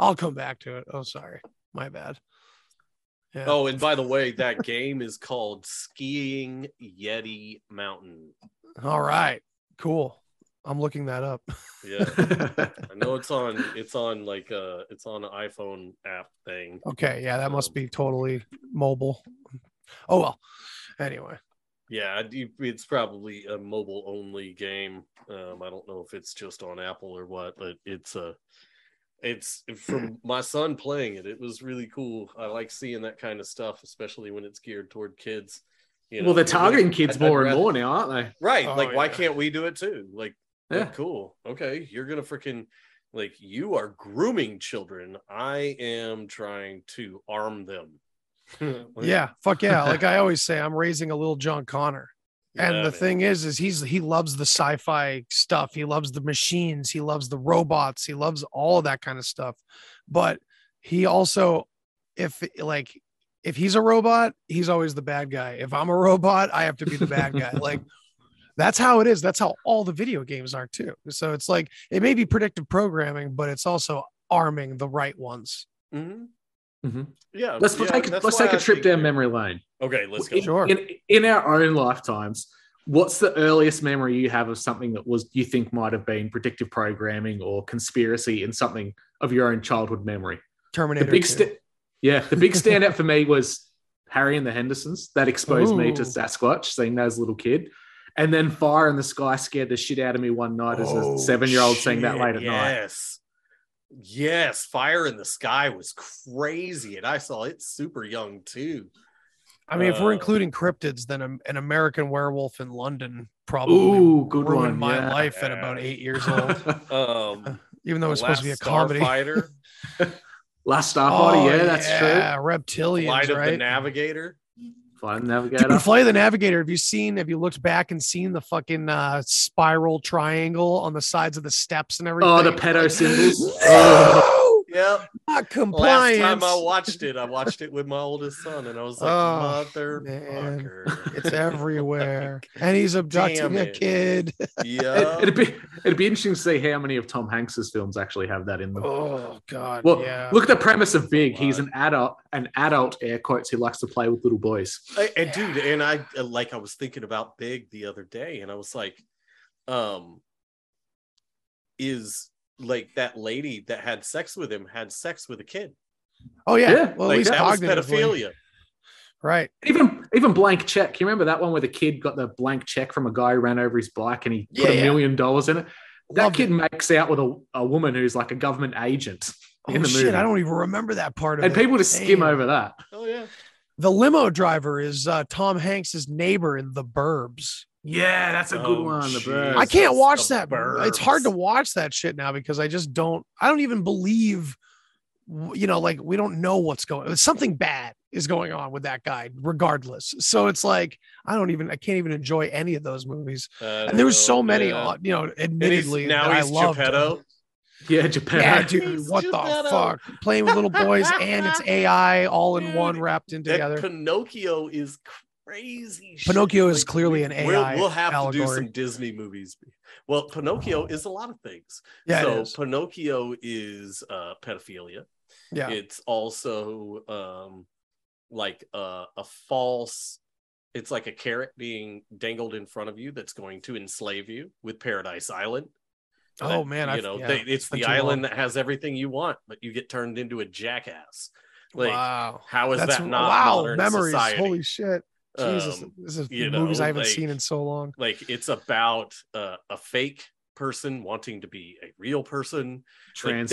I'll come back to it. Oh, sorry. My bad. Yeah. Oh, and by the way, that game is called Skiing Yeti Mountain. All right. Cool. I'm looking that up. Yeah, I know it's on. It's on like uh, it's on an iPhone app thing. Okay. Yeah, that must Um, be totally mobile. Oh well. Anyway. Yeah, it's probably a mobile only game. Um, I don't know if it's just on Apple or what, but it's a. It's from my son playing it. It was really cool. I like seeing that kind of stuff, especially when it's geared toward kids. You well, they're you're targeting kids I'd- I'd more and more now, aren't they? Right. Oh, like, why can't we do it too? Like, Yeah. like, cool. Okay. You're going to freaking, like, you are grooming children. I am trying to arm them. Like, Yeah. Fuck yeah. Like I always say, I'm raising a little John Connor. Yeah, and the man. thing is is he's he loves the sci-fi stuff. He loves the machines. He loves the robots. He loves all of that kind of stuff. But he also if like if he's a robot he's always the bad guy. If i'm a robot i have to be the bad guy. Like that's how it is. That's how all the video games are too. So it's like it may be predictive programming but it's also arming the right ones. Mhm. Mhm. Yeah. Let's yeah, take that's let's take a I trip think- down memory lane. Okay. Let's go. In, Sure. in, in our own lifetimes, what's the earliest memory you have of something that was you think might have been predictive programming or conspiracy in something of your own childhood memory? terminator The big 2. st- yeah, the big standout for me was Harry and the Hendersons. That exposed me to Sasquatch, seeing that as a little kid. And then Fire in the Sky scared the shit out of me one night as Oh, a seven year old seeing that late at night. Yes. Yes. Fire in the Sky was crazy. And I saw it super young too. i mean if we're uh, including cryptids then a- an american werewolf in london probably Ooh, good ruined one. my yeah. life at about eight years old Um, even though it's supposed to be a Last comedy. Starfighter, Last Starfighter, yeah, that's Oh, yeah, reptilians, Flight of the right? Navigator. True. Flight Navigator. Dude, of the Navigator. Have you seen? Have you looked back and seen the fucking uh, spiral triangle on the sides of the steps and everything? Oh, the pedo symbols. No, Yep. not compliance. Last compliance. time I watched it, I watched it with my oldest son, and I was like, Oh, "Motherfucker!" It's everywhere, and he's abducting Damn a kid. yeah. It, would be it'd be interesting to see how many of Tom Hanks's films actually have that in them. Oh God, Well, yeah. look at the premise of Big. He's an adult, an adult air quotes who likes to play with little boys. I- and dude, and I like I was thinking about Big the other day, and I was like, um, is like that lady that had sex with him had sex with a kid. oh yeah. Yeah, well, like at least that was pedophilia. right? Even even blank check. You remember that one where the kid got the blank check from a guy who ran over his bike and he put Yeah, a yeah. million dollars in it? That Loved kid it. makes out with a, a woman who's like a government agent in Oh the shit, movie. I don't even remember that part of and it. And people just skim over that. Oh yeah. The limo driver is uh, Tom Hanks's neighbor in The Burbs. Yeah, that's a good Oh, one. The birds. I can't Jesus, watch The that. It's hard to watch that shit now because I just don't. I don't even believe. You know, like we don't know what's going. Something bad is going on with that guy, regardless. So it's like I don't even. I can't even enjoy any of those movies. Uh, And there was so many. yeah. uh, You know, And he's- admittedly, now that he's I loved. Geppetto. Yeah, Japan. Yeah, dude, He's what the fuck? Playing with little boys and it's AI all in Dude, one wrapped in together. Pinocchio is crazy. shit. Pinocchio is Like, clearly an We'll, AI we'll have to do some Disney movies. Well, Pinocchio is a lot of things. Yeah, so. Pinocchio is uh, pedophilia. Yeah. It's also um, like a, a false. It's like a carrot being dangled in front of you that's going to enslave you with Paradise Island. Oh, That, man, you I've- know yeah, they, it's the island long. that has everything you want, but you get turned into a jackass. Like, wow. how is That's that not wow. modern Memories. society? Holy shit. Jesus. Um, this is you movies know, I haven't like- seen in so long. like it's about uh, a fake person wanting to be a real person Like,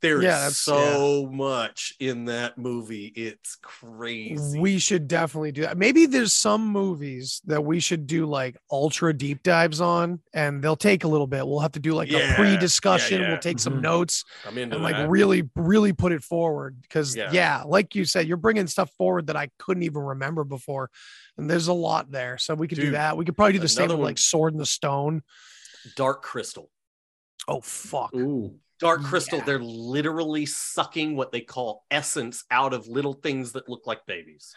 there is- Transhumanism. there is Yeah, that's- so much in that movie it's crazy We should definitely do that. Maybe there's some movies that we should do like ultra deep dives on, and they'll take a little bit. We'll have to do like Yeah, a pre-discussion. yeah, yeah. We'll take some Mhm. notes i'm into and like that really, really put it forward. Because Yeah. yeah. like you said, you're bringing stuff forward that I couldn't even remember before, and there's a lot there. So we could do that. We could probably do the same with one- like Sword in the Stone. dark crystal Oh fuck. Ooh. Dark Crystal, Yeah. they're literally sucking what they call essence out of little things that look like babies.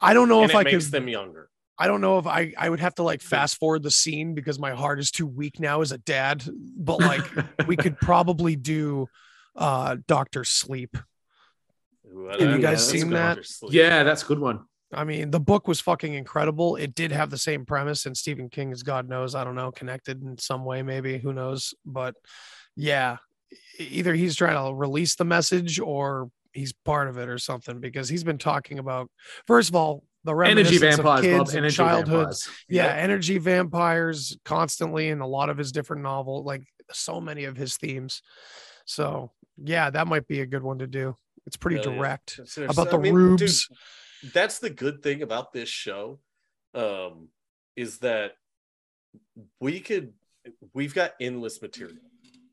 I don't know and if it I makes could. them younger. I don't know if I I would have to like fast forward the scene because my heart is too weak now as a dad. But like we could probably do uh Doctor Sleep. Ooh, Have you guys That's seen that? yeah, that's a good one. I mean, the book was fucking incredible. It did have the same premise, and Stephen King is God knows, I don't know, connected in some way, maybe who knows. But yeah, either he's trying to release the message or he's part of it or something because he's been talking about first of all the Energy reminiscence of vampires, kids Bob. and Energy childhoods. vampires. Yeah, Yep. energy vampires constantly in a lot of his different novels, like so many of his themes. So yeah, that might be a good one to do. It's pretty Hell yeah. direct Seriously, about I the mean, dude, rubes. that's the good thing about this show um is that we could we've got endless material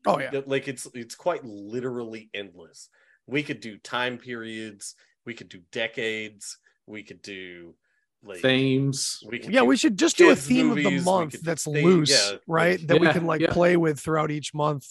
Oh yeah. Like it's it's quite literally endless we could do time periods we could do decades we could do like Themes. we could Yeah, we should just do a kids' theme of the month that's theme- loose, yeah, right? like- that we can like yeah. play with throughout each month.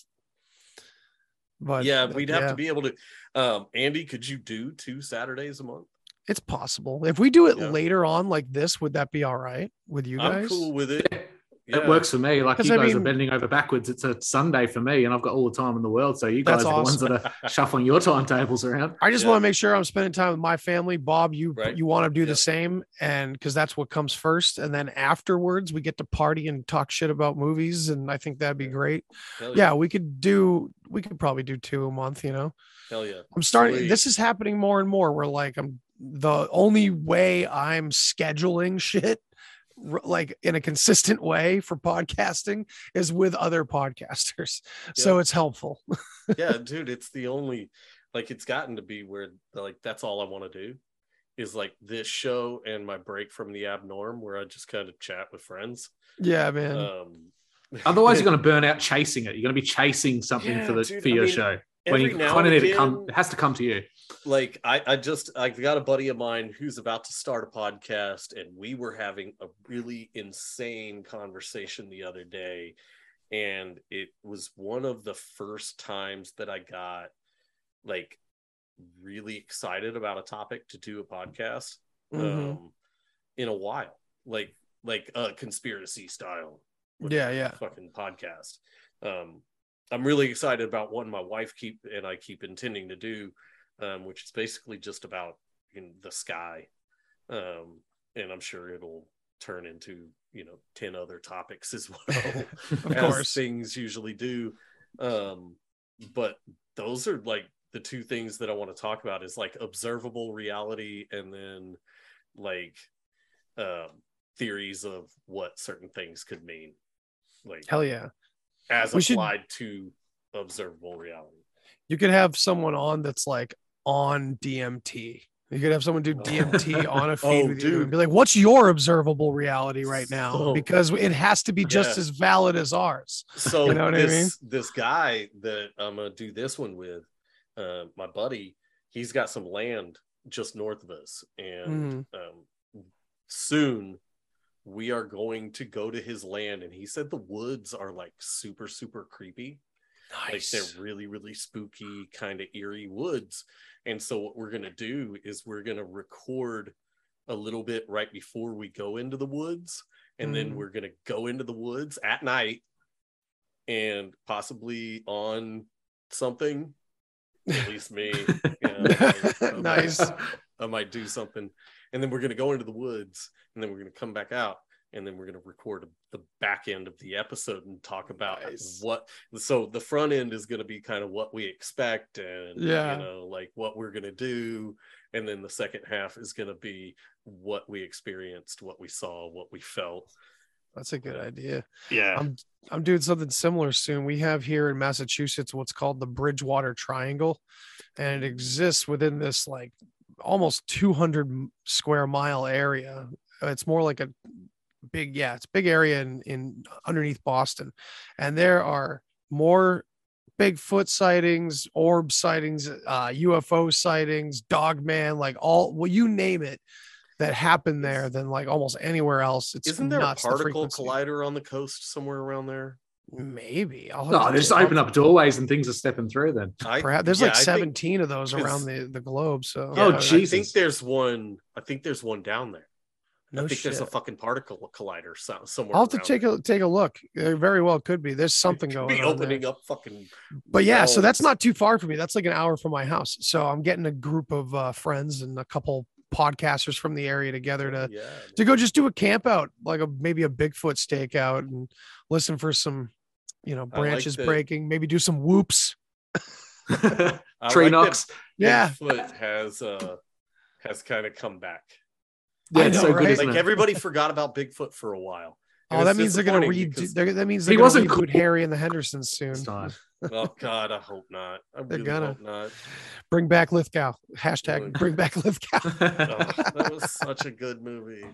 But yeah we'd have yeah, to be able to um andy could you do two saturdays a month It's possible. If we do it Yeah. later on like this, would that be all right with you guys? i'm cool with it It works for me. Like you I guys are bending over backwards. It's a Sunday for me, and I've got all the time in the world. So you That's guys are the ones that are shuffling your timetables around. I just Yeah. want to make sure I'm spending time with my family. Bob, you Right. you want to do Yeah. the same, and because that's what comes first, and then afterwards we get to party and talk shit about movies, and I think that'd be great. Hell Yeah, we could do. We could probably do two a month. You know. hell yeah I'm starting. Sweet. This is happening more and more. We're like I'm the only way I'm scheduling shit, r- like in a consistent way for podcasting, is with other podcasters. So it's helpful. yeah, dude, it's the only like it's gotten to be where like that's all I want to do is like this show and my break from the abnorm where I just kind of chat with friends. yeah, man. Um Otherwise, you're going to burn out chasing it. You're going to be chasing something Yeah, for the dude, for I your mean, show. When every you now kind of and need it come, it has to come to you. like I, I just I got a buddy of mine who's about to start a podcast and we were having a really insane conversation the other day and it was one of the first times that I got like really excited about a topic to do a podcast Mhm. um in a while like like a conspiracy style Yeah, yeah. fucking podcast um i'm really excited about one my wife keep and i keep intending to do um which is basically just about in the sky um and i'm sure it'll turn into you know 10 other topics as well Of as course. things usually do um but those are like the two things that i want to talk about is like observable reality and then like um theories of what certain things could mean like Hell yeah. As We should- applied to observable reality You could have someone on that's like on DMT. You could have someone do DMT on a feed Oh, with you and dude. be like, "What's your observable reality right now?" So- because it has to be just Yeah. as valid as ours. so You know what I mean? this guy that i'm gonna do this one with uh my buddy he's got some land just north of us and Mm-hmm. um soon we are going to go to his land. And he said the woods are like super super creepy. Like Nice. they're really really spooky kind of eerie woods. And so what we're going to do is we're going to record a little bit right before we go into the woods. And then Mm. we're going to go into the woods at night and possibly on something. At least me. You know, like, I might- Nice. I might do something and then we're going to go into the woods and then we're going to come back out and then we're going to record the back end of the episode and talk about Nice. what so the front end is going to be kind of what we expect and Yeah. you know like what we're going to do and then the second half is going to be what we experienced what we saw what we felt That's a good idea. yeah I'm I'm doing something similar soon. We have here in Massachusetts what's called the Bridgewater Triangle, and it mm. exists within this like almost 200 square mile area. It's more like a big, yeah, it's a big area in in underneath Boston, and there are more Bigfoot sightings, orb sightings, uh, UFO sightings, Dogman, like all well, you name it, that happen there than like almost anywhere else. It's isn't there a the particle frequency. collider on the coast somewhere around there Maybe. I'll No, to- they just open up doorways and things are stepping through. Then I, Perhaps there's yeah, like I think- 17 of those around the, the globe. So yeah, Oh, I- I think there's one. I think there's one down there. no I think shit. there's a fucking particle collider so- somewhere. I'll have to take there. a take a look. There very well could be. There's something going be on. opening there. up fucking. But yeah, so that's not too far from me. That's like an hour from my house. So I'm getting a group of uh, friends and a couple podcasters from the area together to Yeah, to go just do a camp out, like a maybe a Bigfoot stakeout and listen for some, you know, I like branches breaking, maybe do some whoops. I tree like. Yeah. Bigfoot has uh has kind of come back. Yeah, it's know, so good, right? isn't Like it? everybody forgot about Bigfoot for a while. It Oh, that means they're gonna disappointing read. because- they're- That means they're gonna wasn't cool. Harry and the Hendersons soon. It's time. Oh God, I hope not. I They're really gonna. hope not. Bring back Lithgow. Hashtag bring back Lithgow. Oh, that was such a good movie.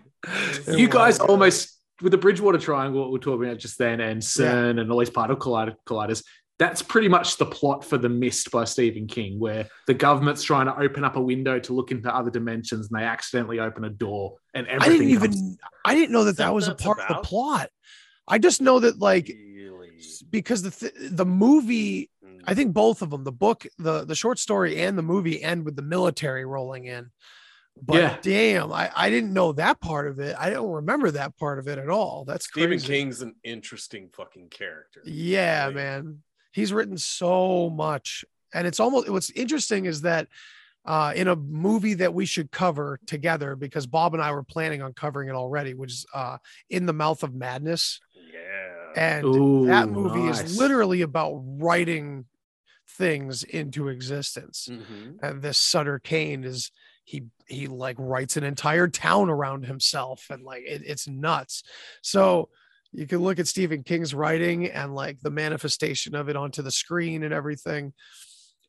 It you guys almost with the Bridgewater Triangle, what we're talking about just then, and CERN and all these particle collider- colliders. That's pretty much the plot for The Mist by Stephen King, where the government's trying to open up a window to look into other dimensions, and they accidentally open a door, and everything. I didn't comes- even. I didn't know that Is that that was a what that's part of the plot. I just know that like Really? because the th- the movie Mm. I think both of them, the book, the the short story, and the movie end with the military rolling in. But Yeah. damn, I, I didn't know that part of it. I don't remember that part of it at all. That's Stephen crazy. King's an interesting fucking character. Yeah, Like, man. He's written so much. And it's almost what's interesting is that uh, in a movie that we should cover together, because Bob and I were planning on covering it already, which is uh, In the Mouth of Madness. Yeah. And Ooh, that movie nice. is literally about writing things into existence. Mhm. And this Sutter Cane is he he like writes an entire town around himself and like it, it's nuts. So you can look at Stephen King's writing and like the manifestation of it onto the screen and everything.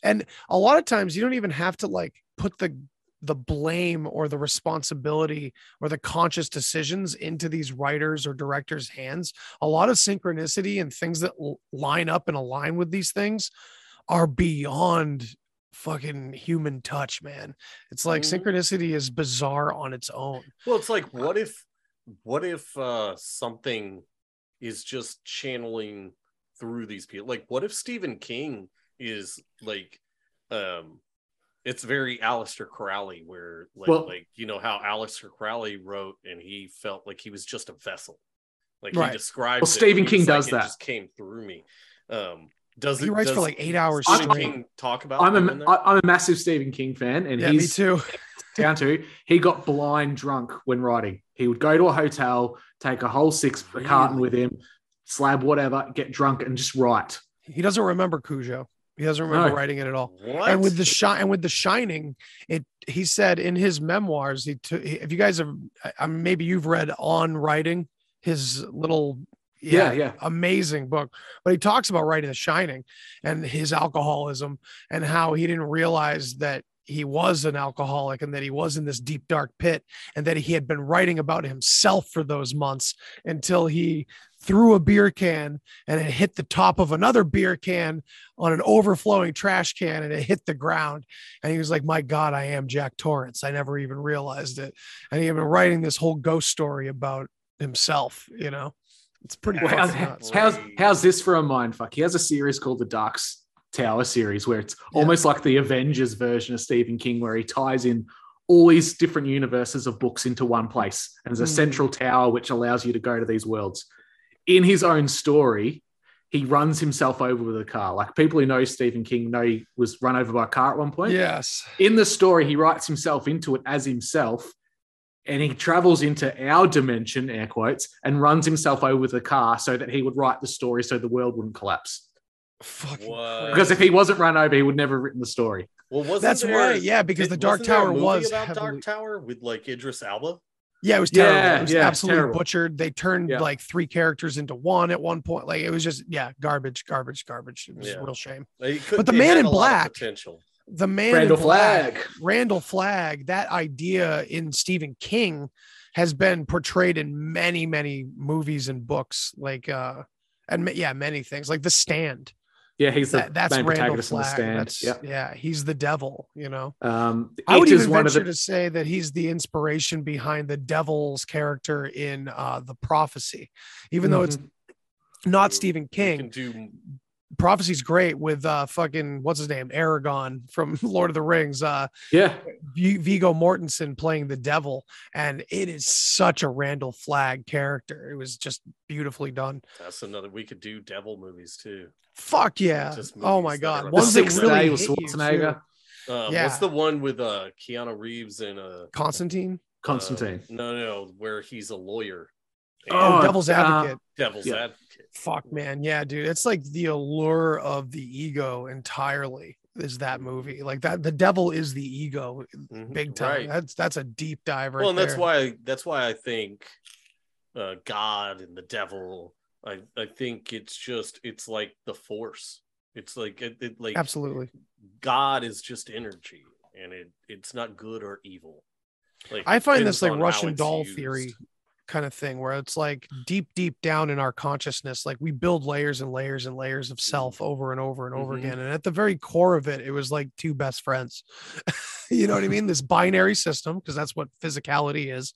And a lot of times you don't even have to like put the the blame or the responsibility or the conscious decisions into these writers or directors' hands. A lot of synchronicity and things that line up and align with these things are beyond fucking human touch, man. It's like Mhm. synchronicity is bizarre on its own. Well, it's like, what if, what if uh something is just channeling through these people? Like, what if Stephen King is like, um, it's very Aleister Crowley, where like, Well- like you know how Aleister Crowley wrote, and he felt like he was just a vessel. Like Right. he described. Well, Stephen he King like, does it that. Just came through me. Um, does He it? writes for like eight hours Stephen straight. King talk about? I'm doing a that? I- I'm a massive Stephen King fan, and Yeah, me he's too. down to he got blind drunk when writing. He would go to a hotel, take a whole six a carton with him, slab whatever, get drunk, and just write. He doesn't remember Cujo. He doesn't remember No. writing it at all. What? And with the shine and with the shining, it he said in his memoirs, he took if you guys have I- I mean, maybe you've read on writing his little Yeah, yeah. amazing book. But he talks about writing The Shining and his alcoholism and how he didn't realize that he was an alcoholic and that he was in this deep dark pit and that he had been writing about himself for those months until he threw a beer can and it hit the top of another beer can on an overflowing trash can and it hit the ground and he was like my god i am jack torrance i never even realized it and he had been writing this whole ghost story about himself you know it's pretty Well, How's, nuts. how's, how's this for a mind fuck? He has a series called the Dark's Tower series where it's Yeah. almost like the Avengers version of Stephen King, where he ties in all these different universes of books into one place. And there's a Mm. central tower which allows you to go to these worlds. In his own story, he runs himself over with a car. Like people who know Stephen King know he was run over by a car at one point. yes in the story, he writes himself into it as himself, and he travels into our dimension, air quotes, and runs himself over with a car so that he would write the story so the world wouldn't collapse. Fucking What? Because if he wasn't run over, he would never have written the story. Well, wasn't That's there- right, yeah, because the Dark wasn't there a Tower movie was about heavily- Dark Tower with like Idris Elba. Yeah, it was Yeah, terrible. it was yeah, absolutely terrible. butchered. They turned Yeah. like three characters into one at one point. Like it was just yeah, garbage, garbage, garbage. It was Yeah. a real shame. Could- But the Man in a lot of Black- potential. The man Randall in Black, Flagg. Randall Flagg, that idea in Stephen King has been portrayed in many, many movies and books. Like uh and yeah, many things like The Stand. Yeah, he's the that's main Randall protagonist in the Flagg. stand. That's, Yeah. yeah, he's the devil. You know. Um, I would it is even venture the to say that he's the inspiration behind the devil's character in uh, the prophecy, even though it's Mhm. not Stephen King. can do Prophecy's great with uh fucking what's his name Aragorn from Lord of the Rings. Uh, Yeah. V- Viggo Mortensen playing the devil, and it is such a Randall Flagg character. It was just beautifully done. that's another. We could do devil movies too. Fuck yeah! Oh my god, are- The ones that Sixth really Day with Schwarzenegger. Uh, Yeah. What's the one with uh, Keanu Reeves and uh, Constantine, Constantine. Uh, no, no, where he's a lawyer. Oh, Oh, Devil's uh, Advocate. Devil's yeah. Advocate. Fuck man, yeah, dude, it's like the allure of the ego entirely. Is that movie like that? The devil is the ego, Mhm, big time. right. That's that's a deep dive right well, and that's why that's why I think uh, God and the devil. I I think it's just it's like the force. It's like it, it like absolutely. God is just energy, and it it's not good or evil. Like I find this like Russian doll used. theory kind of thing where it's like deep, deep down in our consciousness, like we build layers and layers and layers of self over and over and over Mhm. again. And at the very core of it, it was like two best friends. you know what I mean? This binary system, because that's what physicality is.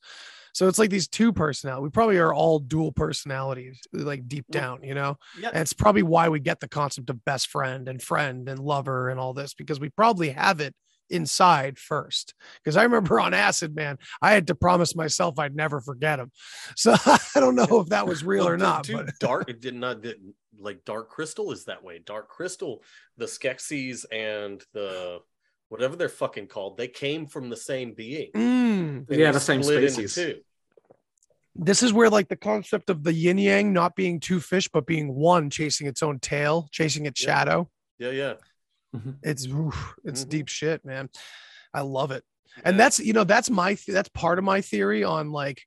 So it's like these two personalities. We probably are all dual personalities, like deep down, you know? Yeah, And it's probably why we get the concept of best friend and friend and lover and all this because we probably have it inside first. Because I remember on acid, man, I had to promise myself I'd never forget him. So I don't know if that was real Well, or not. dude, But dark it did not did, like dark crystal is that way dark crystal the skeksis and the whatever they're fucking called they came from the same being Mm, And Yeah, the same species. two. this is where like the concept of the yin yang not being two fish, but being one, chasing its own tail, chasing its Yeah. shadow. yeah yeah It's oof, it's Mhm. deep shit, man. I love it. and that's you know that's my th- that's part of my theory on like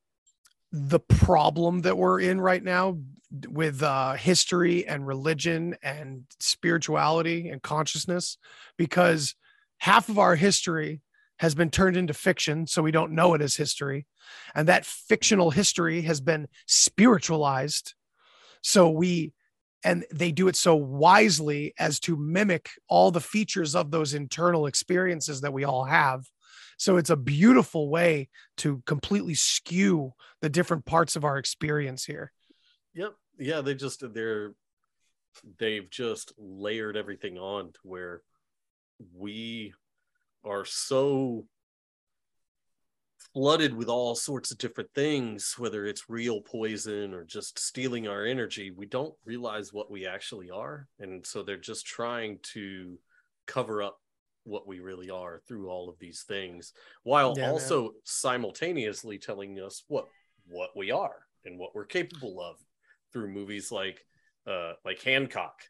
the problem that we're in right now with uh history and religion and spirituality and consciousness because half of our history has been turned into fiction so we don't know it as history and that fictional history has been spiritualized so we and they do it so wisely as to mimic all the features of those internal experiences that we all have so it's a beautiful way to completely skew the different parts of our experience here. Yep. Yeah, they just they're they've just layered everything on to where we are so flooded with all sorts of different things, whether it's real poison or just stealing our energy, we don't realize what we actually are. And so they're just trying to cover up what we really are through all of these things while Yeah, man. also simultaneously telling us what what we are and what we're capable of through movies like uh like Hancock.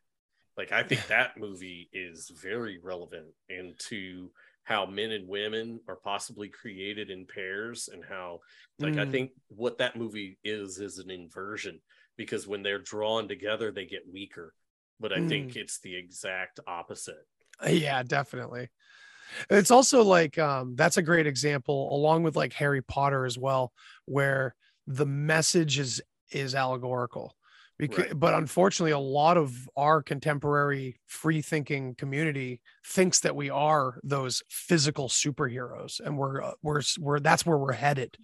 Like I think that movie is very relevant into how men and women are possibly created in pairs and how like I Mm. think what that movie is is an inversion because when they're drawn together they get weaker. But I think it's the exact opposite. Yeah, definitely. It's also like um that's a great example along with like Harry Potter as well where the message is is allegorical. Because, Right. but unfortunately a lot of our contemporary free thinking community thinks that we are those physical superheroes and we're uh, we're we're that's where we're headed.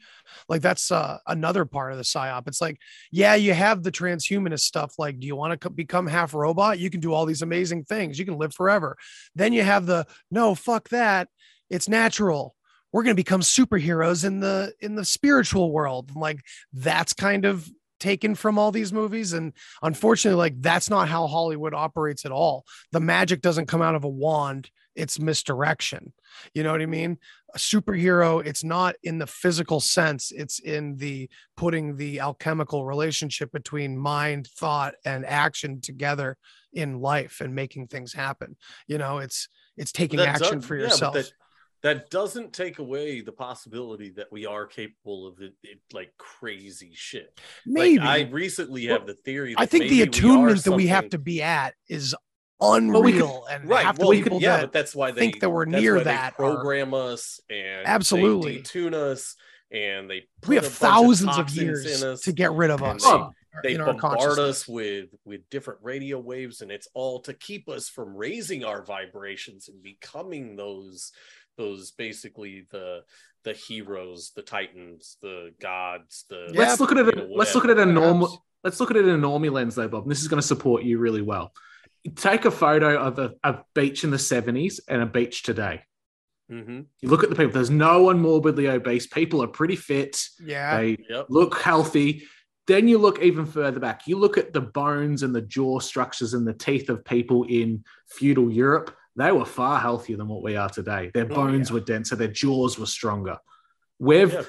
Like that's uh, another part of the psyop. It's like yeah, you have the transhumanist stuff like do you want to become half robot? You can do all these amazing things. You can live forever. Then you have the no, fuck that. It's natural. We're going to become superheroes in the in the spiritual world. Like that's kind of taken from all these movies and unfortunately like that's not how Hollywood operates at all. The magic doesn't come out of a wand. It's misdirection. You know what I mean? A superhero, it's not in the physical sense, it's in the putting the alchemical relationship between mind, thought, and action together in life and making things happen. You know, it's it's taking action does- for yourself. that, that doesn't take away the possibility that we are capable of it, it, like crazy shit. Maybe Like, I recently have the theory. I think the maybe we are attunement that we have to be at is unreal, and right. half the Well, people yeah, that but that's why they think that we're near that are- program us and Absolutely. they detune us and they we have thousands of toxins years us. to get rid of us. they- Oh, they bombard us with with different radio waves and it's all to keep us from raising our vibrations and becoming those those basically the the heroes the titans the gods the Yeah, let's look at it. you know, let's look at it a whatever. normal. Let's look at it in a normie lens though, Bob. And this is going to support you really well. Take a photo of a, a beach in the 70s and a beach today. Mm-hmm. You look at the people, there's no one morbidly obese. People are pretty fit. Yeah. They Yep. look healthy. Then you look even further back. You look at the bones and the jaw structures and the teeth of people in feudal Europe. They were far healthier than what we are today. Their Oh, bones were denser, their jaws were stronger. We've Yeah.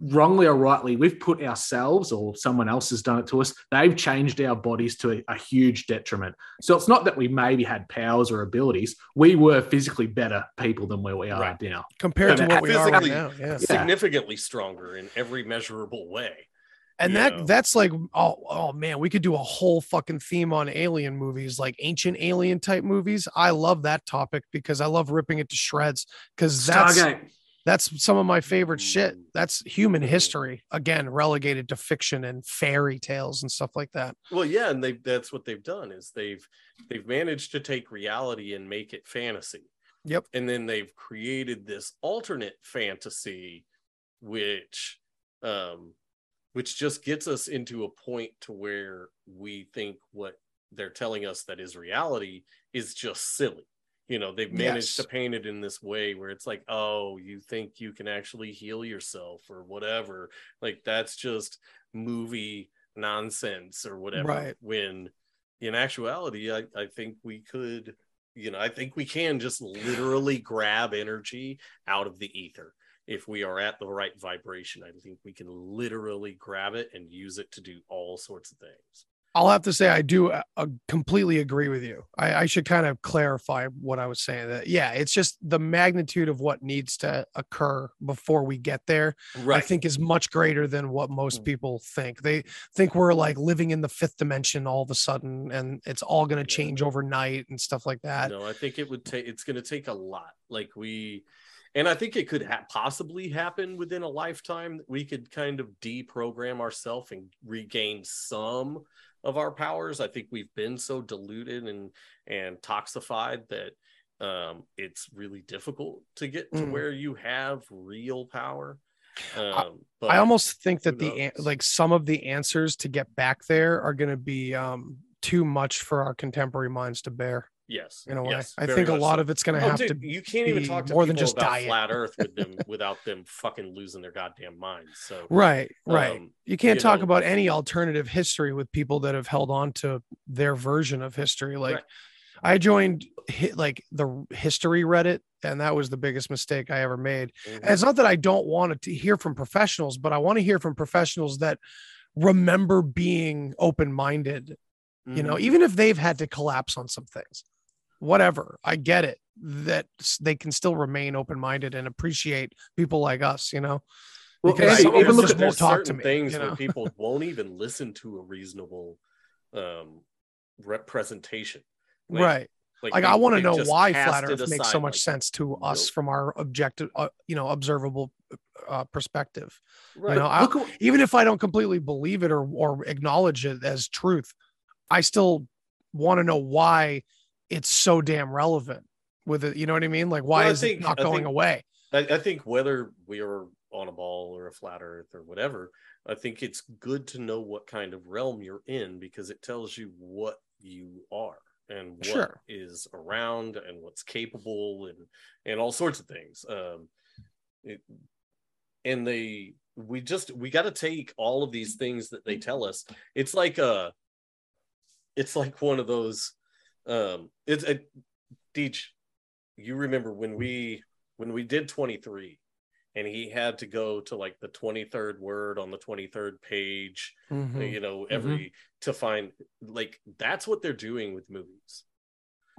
wrongly or rightly, we've put ourselves or someone else has done it to us. They've changed our bodies to a, a huge detriment. So it's not that we maybe had powers or abilities. We were physically better people than where we are Right. now. Compared to what we are right now. Yeah. Significantly stronger in every measurable way. And Yeah. that that's like oh oh man, we could do a whole fucking theme on alien movies, like ancient alien type movies. I love that topic because I love ripping it to shreds because that's Stargate. that's some of my favorite shit. Mm. That's human history again relegated to fiction and fairy tales and stuff like that. Well, yeah, and they that's what they've done is they've they've managed to take reality and make it fantasy. Yep. And then they've created this alternate fantasy which um which just gets us into a point to where we think what they're telling us that is reality is just silly. You know, they've managed Yes. to paint it in this way where it's like, oh, you think you can actually heal yourself or whatever. Like that's just movie nonsense or whatever. Right. When in actuality, I, I think we could, you know, I think we can just literally grab energy out of the ether. If we are at the right vibration, I think we can literally grab it and use it to do all sorts of things. I'll have to say I do uh, uh, completely agree with you. I, I should kind of clarify what I was saying. That yeah, it's just the magnitude of what needs to occur before we get there. I think is much greater than what most Mm. people think. They think we're like living in the fifth dimension all of a sudden, and it's all going to change overnight and stuff like that. no, I think it would take. It's going to take a lot. Like we, and I think it could ha- possibly happen within a lifetime. that We could kind of deprogram ourselves and regain some of our powers. I think we've been so diluted and and toxified that um, it's really difficult to get to Mm. where you have real power. Um, but I almost think that the an- like some of the answers to get back there are going to be um too much for our contemporary minds to bear. Yes, In a way, yes, I think a lot so. of it's going to Oh, have dude, to. you can't even talk to more than just about diet. flat Earth with them without them fucking losing their goddamn minds. So Right, right. um, you can't you talk know- about any alternative history with people that have held on to their version of history. Like Right. I joined like the history Reddit, and that was the biggest mistake I ever made. mhm. And it's not that I don't want to hear from professionals, but I want to hear from professionals that remember being open-minded. You know, Mhm. even if they've had to collapse on some things, whatever. I get it that they can still remain open-minded and appreciate people like us. You know, Well, because Andy, some even look at there's talk to certain me. things you know? people won't even listen to a reasonable um representation. Like- right. Like, like they- I want to know why flat Earth makes so much like, sense to us from our objective, uh, you know, observable uh, perspective. Right. know, I- Even if I don't completely believe it or or acknowledge it as truth, I still want to know why it's so damn relevant with it. You know what I mean? Like why Well, is think- it not I going think- away? I, I think whether we are on a ball or a flat earth or whatever, I think it's good to know what kind of realm you're in because it tells you what you are and what is Sure. around and what's capable and and all sorts of things. Um, it, and they we just we got to take all of these things that they tell us. It's like a, it's like one of those. Um, it's a, Deej, you remember when we when we did 23 and he had to go to like the 23rd word on the 23rd page Mhm. you know every to find like that's what they're doing with movies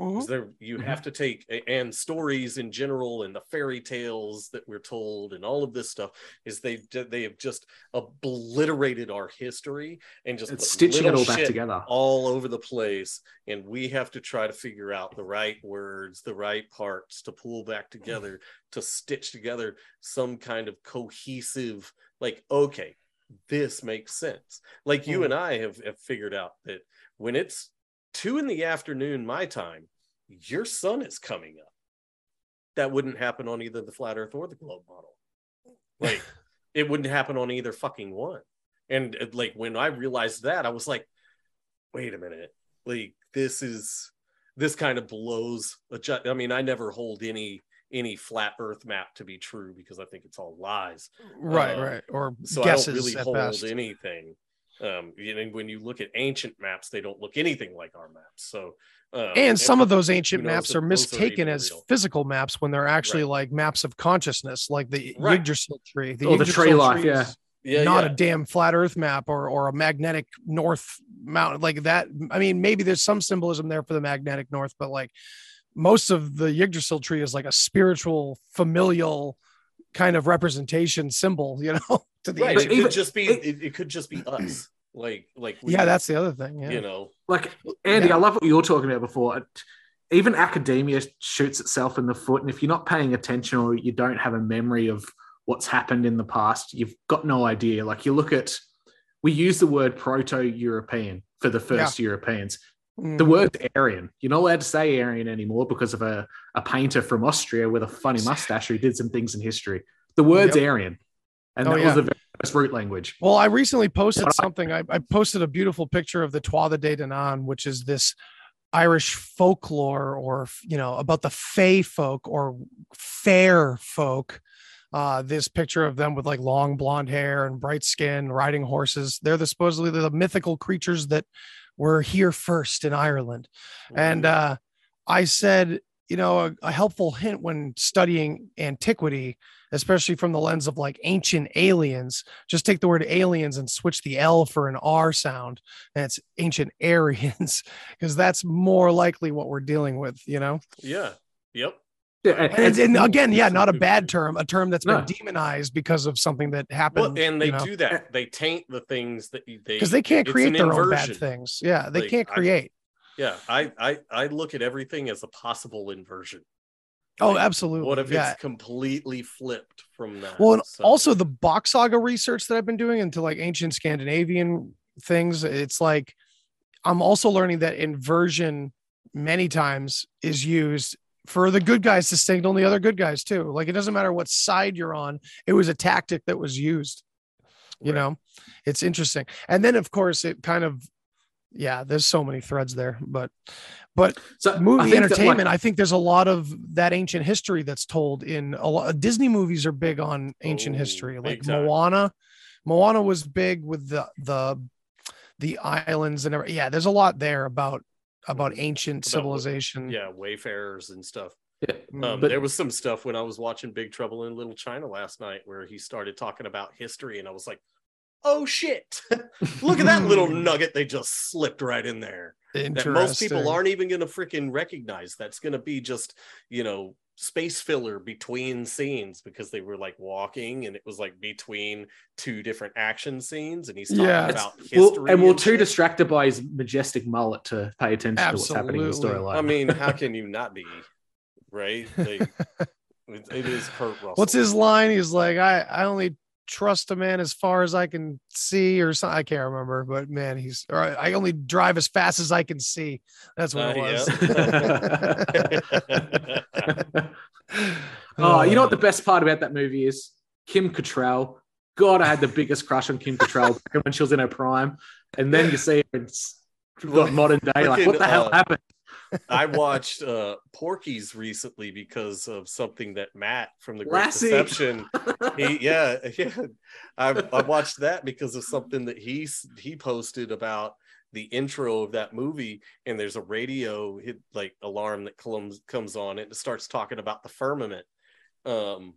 Mhm. there you Mhm. have to take and stories in general and the fairy tales that we're told and all of this stuff is they they have just obliterated our history and just it's stitching it all back together. all over the place and we have to try to figure out the right words the right parts to pull back together to stitch together some kind of cohesive like okay this makes sense like you Mhm. and i have, have figured out that when it's two in the afternoon my time your sun is coming up that wouldn't happen on either the flat earth or the globe model like it wouldn't happen on either fucking one And uh, like when I realized that, I was like, wait a minute, like this is this kind of blows. A ju- I mean, I never hold any any flat Earth map to be true because I think it's all lies. right, Uh, right, or So I don't really hold best. anything. Um, you know, when you look at ancient maps, they don't look anything like our maps. So, um, and some of those ancient maps are those are mistaken as real. physical maps when they're actually like maps of consciousness, like the Right. Yggdrasil tree. The Or the tree life, yeah. is yeah, not yeah. a damn flat Earth map or or a magnetic north mountain like that. I mean, maybe there's some symbolism there for the magnetic north, but like most of the Yggdrasil tree is like a spiritual, familial kind of representation symbol, you know, to the right. ancient- It could just be. it- It, it could just be us. Like, like we, yeah, that's the other thing. Yeah. you know. Like Andy, Yeah. I love what you were talking about before. Even academia shoots itself in the foot, and if you're not paying attention or you don't have a memory of what's happened in the past, you've got no idea. Like you look at, we use the word proto-European for the first Europeans. Mm. The word Aryan. You're not allowed to say Aryan anymore because of a, a painter from Austria with a funny mustache who did some things in history. The word's Yep. Aryan, and Oh, that yeah. was the very first root language. Well, I recently posted But something. I, I posted a beautiful picture of the Tuatha De Danann, which is this Irish folklore, or you know, about the Fey folk or fair folk. Uh, this picture of them with like long blonde hair and bright skin, riding horses. They're the supposedly the mythical creatures that were here first in Ireland. And uh, I said, you know, a, a helpful hint when studying antiquity, especially from the lens of like ancient aliens, just take the word aliens and switch the L for an R sound, and it's ancient Aryans, because that's more likely what we're dealing with, you know. Yeah. Yep. Yeah, and- And, and again, yeah, not a bad term, a term that's been demonized because of something that happened. Well, and they you know? do that. Eh. They taint the things that they because they can't create an their own bad things. Yeah, they Like, can't I- create. Yeah, I, I I look at everything as a possible inversion. oh, Like, absolutely. What if yeah. it's completely flipped from that? Well, and So- also the box saga research that I've been doing into like ancient Scandinavian things, it's like I'm also learning that inversion many times is used for the good guys to signal the other good guys too. Like it doesn't matter what side you're on, it was a tactic that was used. You Right. know, it's interesting. And then of course it kind of yeah, there's so many threads there, but but so I movie think that, like, entertainment i think there's a lot of that ancient history that's told in a lot disney movies are big on ancient Oh, history like moana moana was big with the the the islands and everything. yeah there's a lot there about about ancient About civilization yeah, wayfarers and stuff. yeah. Um, But- there was some stuff when I was watching Big Trouble in Little China last night where he started talking about history, and I was like, "Oh shit! Look at that little nugget they just slipped right in there." That most people aren't even going to freaking recognize. That's going to be just you know space filler between scenes because they were like walking, and it was like between two different action scenes, and he's talking Yeah. about history. Well, and we're too shit. distracted by his majestic mullet to pay attention to what's happening in the Absolutely. storyline. I mean, how can you not be right? Like, it, it is Kurt Russell. what's his line he's like i i only trust a man as far as i can see or something i can't remember but man he's or I I only drive as fast as i can see that's what Uh, it was oh, you know what the best part about that movie is? Kim Cattrall. God, I had the biggest crush on Kim Cattrall when she was in her prime, and then you see her in modern day. Like, what the hell uh, happened? I watched uh Porky's recently because of something that Matt from the Great Lassie. Deception. He yeah, yeah. I, I watched that because of something that he he posted about the intro of that movie and there's a radio hit like alarm that comes comes on and it starts talking about the firmament um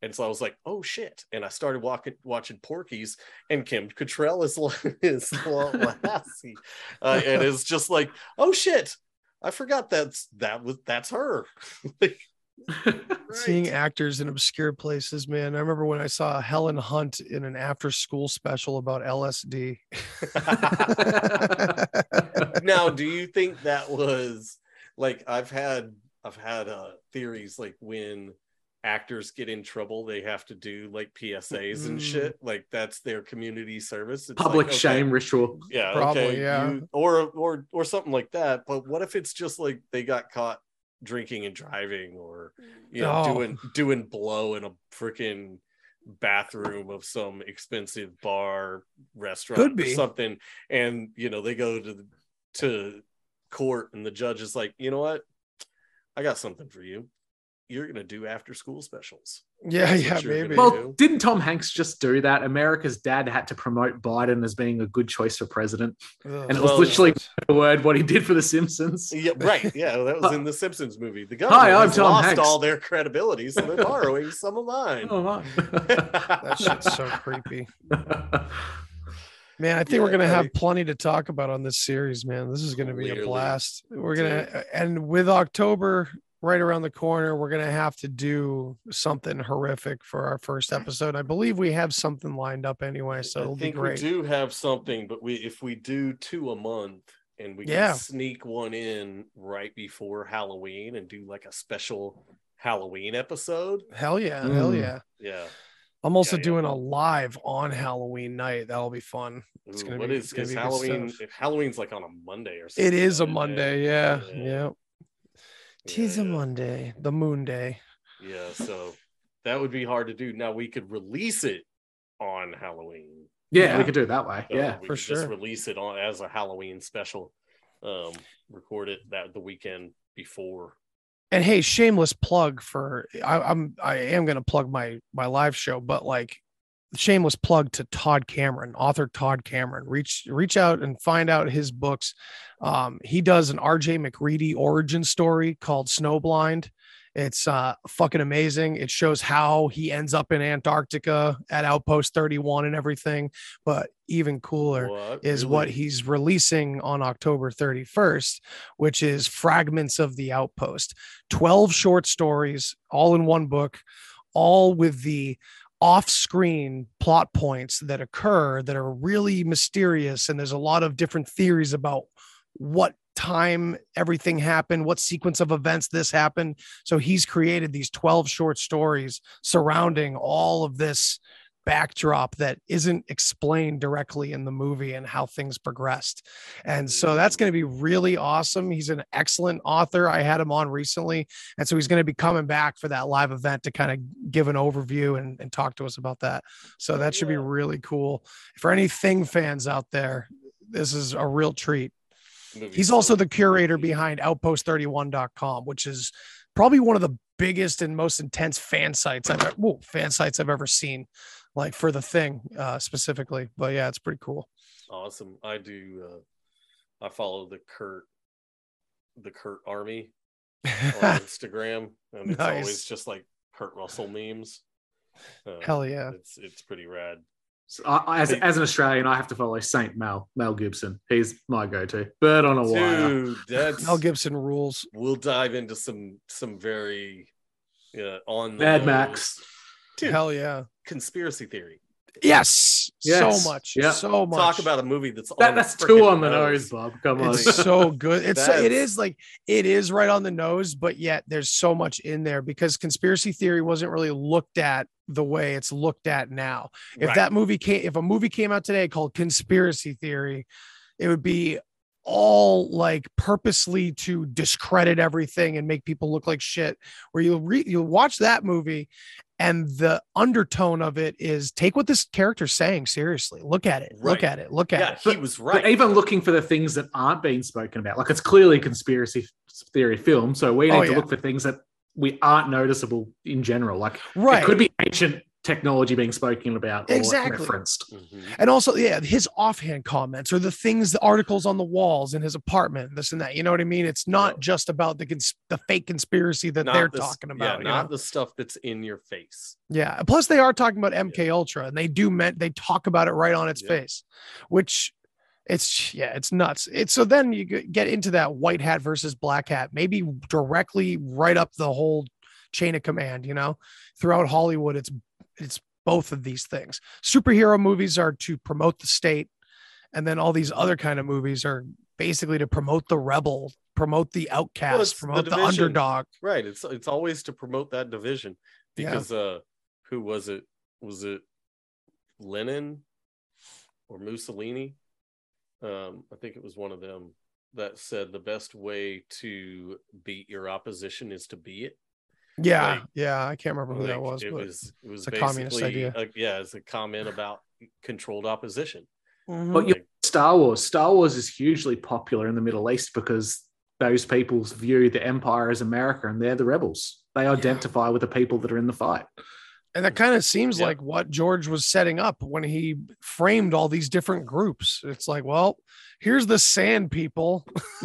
and so I was like, "Oh shit!" And I started walking, watching Porky's, and Kim Cattrall is is Lassie, uh, and it's just like, "Oh shit!" I forgot that's that was that's her. Like, seeing actors in obscure places, man. I remember when I saw Helen Hunt in an after school special about LSD. now, do you think that was like I've had I've had uh theories like when actors get in trouble, they have to do like PSAs and Mm. shit. Like that's their community service. It's Public like, okay, shame ritual. Yeah, Probably, okay, yeah. you- or or or something like that. But what if it's just like they got caught drinking and driving, or you know, Oh. doing doing blow in a freaking bathroom of some expensive bar restaurant Could or be. something and you know they go to the, to court and the judge is like you know what i got something for you you're gonna do after school specials Yeah, That's yeah, maybe. Well, do. didn't Tom Hanks just do that? America's dad had to promote Biden as being a good choice for president. And it was Well, literally the word what he did for The Simpsons. yeah right yeah that was in the simpsons movie the government Hi, I'm Tom lost Hanks. all their credibility so they're borrowing some of mine Oh, my. that shit's so creepy. Man, I think we're gonna have like- plenty to talk about on this series, man. This is gonna be a blast. We're gonna and with October right around the corner, we're gonna have to do something horrific for our first episode. I believe we have something lined up anyway, so I it'll be think we great. do have something, but we if we do two a month and we Yeah. can sneak one in right before Halloween and do like a special Halloween episode. Hell yeah, hell Mm. yeah. Yeah. I'm also Yeah, yeah. doing a live on Halloween night. That'll be fun. It's Ooh, gonna what be- is gonna is be Halloween? stuff. If Halloween's like on a Monday or something. It is a right? Monday, yeah. Yeah. Yeah. Tis a Yeah. Monday, the moon day. Yeah, so that would be hard to do. Now we could release it on Halloween. yeah, Yeah. we could do it that way. So Yeah. we for could just sure. release it on as a Halloween special. Um, record it that the weekend before. and hey shameless plug for I, i'm i am going to plug my my live show but like shameless plug to todd cameron author todd cameron. Reach reach out and find out his books. Um he does an rj MacReady origin story called snowblind. It's uh fucking amazing. It shows how he ends up in antarctica at outpost 31 and everything but even cooler What? is what he's releasing on October 31st, which is Fragments of the Outpost. 12 short stories, all in one book, all with the off screen plot points that occur that are really mysterious. And there's a lot of different theories about what time everything happened, what sequence of events this happened. So he's created these 12 short stories surrounding all of this backdrop that isn't explained directly in the movie and how things progressed. And so that's going to be really awesome. He's an excellent author. I had him on recently. And so he's going to be coming back for that live event to kind of give an overview and, and talk to us about that. So that should be really cool. For any Thing fans out there, this is a real treat. He's also the curator behind outpost31.com, which is probably one of the biggest and most intense fan sites I've ever, whoa, fan sites I've ever seen, like for the thing uh, specifically. But yeah, it's pretty cool. Awesome. I do. Uh, I follow the Kurt, the Kurt Army on Instagram, and it's Nice. always just like Kurt Russell memes. Uh, Hell yeah. It's it's pretty rad. So I, I- as, as an Australian, I have to follow Saint Mel, Mel Gibson. He's my go-to. Bird on a wire. Dude, that's Mel Gibson rules. we'll dive into some some very yeah on the Mad nose- Max. Dude, Hell yeah. Conspiracy theory. Yes. Yes. So much. Yeah. So much. Talk about a movie that's That, on that's the two on the nose, Bob. Come on. It's so good. It's so, it That's- like it is right on the nose, but yet there's so much in there because conspiracy theory wasn't really looked at the way it's looked at now. If Right. that movie came, if a movie came out today called Conspiracy Theory, it would be all like purposely to discredit everything and make people look like shit. Where you'll read, you'll watch that movie, and the undertone of it is take what this character's saying seriously. Look at it. Look at it. Look at yeah, it. he was right. But even looking for the things that aren't being spoken about, like it's clearly a conspiracy theory film, so we oh, need Oh, to yeah. look for things that we aren't noticeable in general. Like Right. it could be ancient technology being spoken about or Exactly. referenced. Mhm. and also yeah his offhand comments or the things the articles on the walls in his apartment this and that you know what i mean it's not Yeah. just about the cons- the fake conspiracy that Not they're the s- talking yeah, about you not know? the stuff that's in your face. yeah plus they are talking about mk ultra and they do meant they talk about it right on its Yeah. face which it's yeah it's nuts it's so then you get into that white hat versus black hat maybe directly right up the whole chain of command you know throughout hollywood it's it's both of these things superhero movies are to promote the state and then all these other kind of movies are basically to promote the rebel promote the outcast the promote the, division. underdog Right. It's it's always to promote that division Yeah. because uh who was it? Was it Lenin or Mussolini? Um, I think it was one of them that said the best way to beat your opposition is to be it. Yeah, Like- yeah. I can't remember who that was, it but was it was it's a communist idea. a- yeah, it's a comment about controlled opposition. Mhm. But you Like, Star Wars. Star Wars is hugely popular in the Middle East because those people view the Empire as America and they're the rebels. They identify with the people that are in the fight. And that kind of seems Yeah. like what George was setting up when he framed all these different groups. It's like, well, here's the sand people.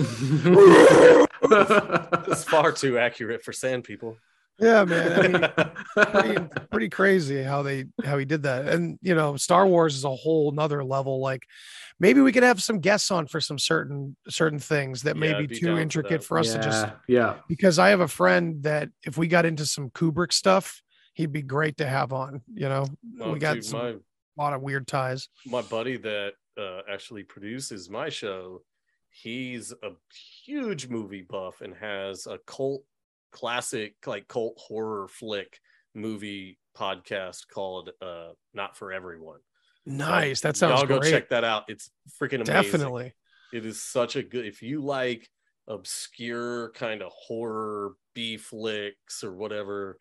it's far too accurate for sand people. Yeah, man. I mean, pretty, pretty crazy how they how he did that. And you know, Star Wars is a whole nother level. Like maybe we could have some guests on for some certain certain things that may Yeah, be be too intricate for us to just yeah, yeah. because I have a friend that if we got into some Kubrick stuff, he'd be great to have on. You know, Oh, we got dude, some, my a lot of weird ties. my buddy that uh, actually produces my show, he's a huge movie buff and has a cult classic like cult horror flick movie podcast called uh Not for Everyone. Nice. That Y'all sounds go great. check that out. It's freaking amazing. Definitely. It is such a good if you like obscure kind of horror B flicks or whatever,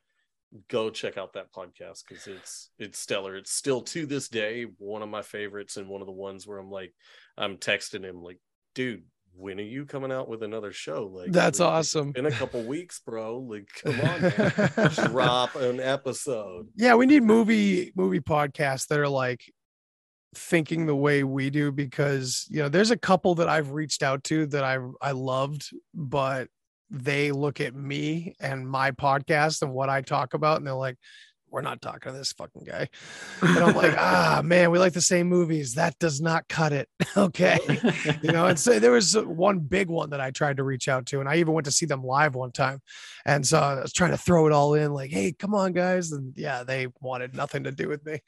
go check out that podcast because it's it's stellar. It's still to this day one of my favorites and one of the ones where I'm like, I'm texting him like, dude, when are you coming out with another show? Like That's like, awesome. It's a couple weeks, bro. Like, come on, drop an episode. yeah, we need movie movie podcasts that are like thinking the way we do because you know there's a couple that I've reached out to that I I loved, but they look at me and my podcast and what I talk about and they're like, we're not talking to this fucking guy. And I'm like, ah man, we like the same movies. That does not cut it. okay. you know, and so there was one big one that I tried to reach out to, and I even went to see them live one time. And so I was trying to throw it all in, like, hey, come on, guys. And yeah, they wanted nothing to do with me.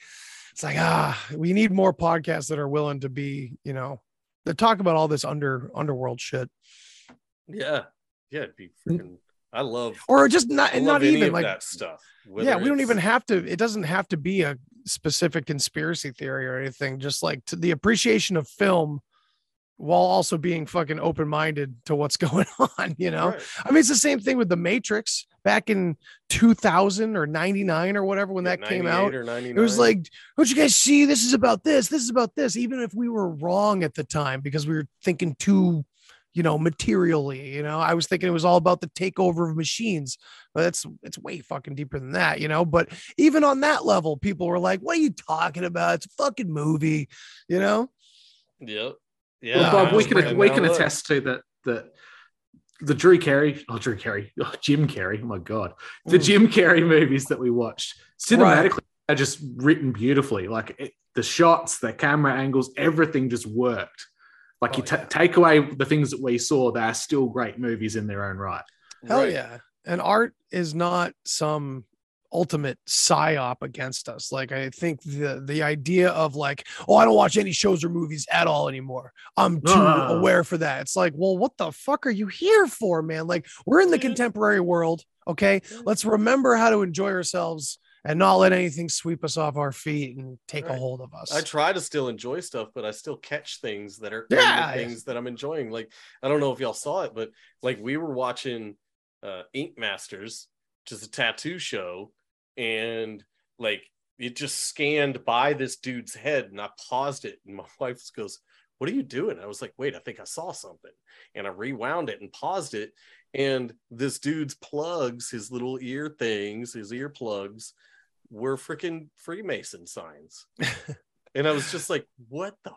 It's like, ah, we need more podcasts that are willing to be, you know, that talk about all this under underworld shit. Yeah. Yeah, it'd be freaking I love Or just not I and love not even like that stuff. yeah, we don't even have to, it mm. doesn't have to be a specific conspiracy theory or anything, just like to the appreciation of film while also being fucking open-minded to what's going on, you know? Right. I mean, it's the same thing with the Matrix back in 2000 or 99 or whatever when Yeah, that came out. It was like, don't you guys see? This is about this. This is about this. Even if we were wrong at the time because we were thinking too, you know, materially. You know, I was thinking it was all about the takeover of machines, but that's it's way fucking deeper than that. You know, but even on that level, people were like, "What are you talking about? It's a fucking movie." You know? Yep. Yeah, well, Bob, we can we can attest to that that the Drew Carey, oh Drew Carey, oh, Jim Carrey, oh my god, the Mm. Jim Carrey movies that we watched Right. cinematically are just written beautifully. Like it, the shots, the camera angles, everything just worked. Like you Oh, ta- yeah. take away the things that we saw, they are still great movies in their own right. Hell Right. yeah. And art is not some ultimate psyop against us. Like I think the the idea of like, oh, I don't watch any shows or movies at all anymore. I'm too Ah. aware for that. It's like, well, what the fuck are you here for, man? Like we're in the Yeah. contemporary world. Okay. Let's remember how to enjoy ourselves and not let anything sweep us off our feet and take a hold of us. I try to still enjoy stuff, but I still catch things that are Yeah. yeah. things that I'm enjoying. Like I don't know if y'all saw it, but like we were watching uh Ink Masters, which is a tattoo show, and like it just scanned by this dude's head, and I paused it, and my wife goes, "What are you doing?" I was like, "Wait, I think I saw something," and I rewound it and paused it, and this dude's plugs, his little ear things, his ear plugs, were freaking Freemason signs. and I was just like, what the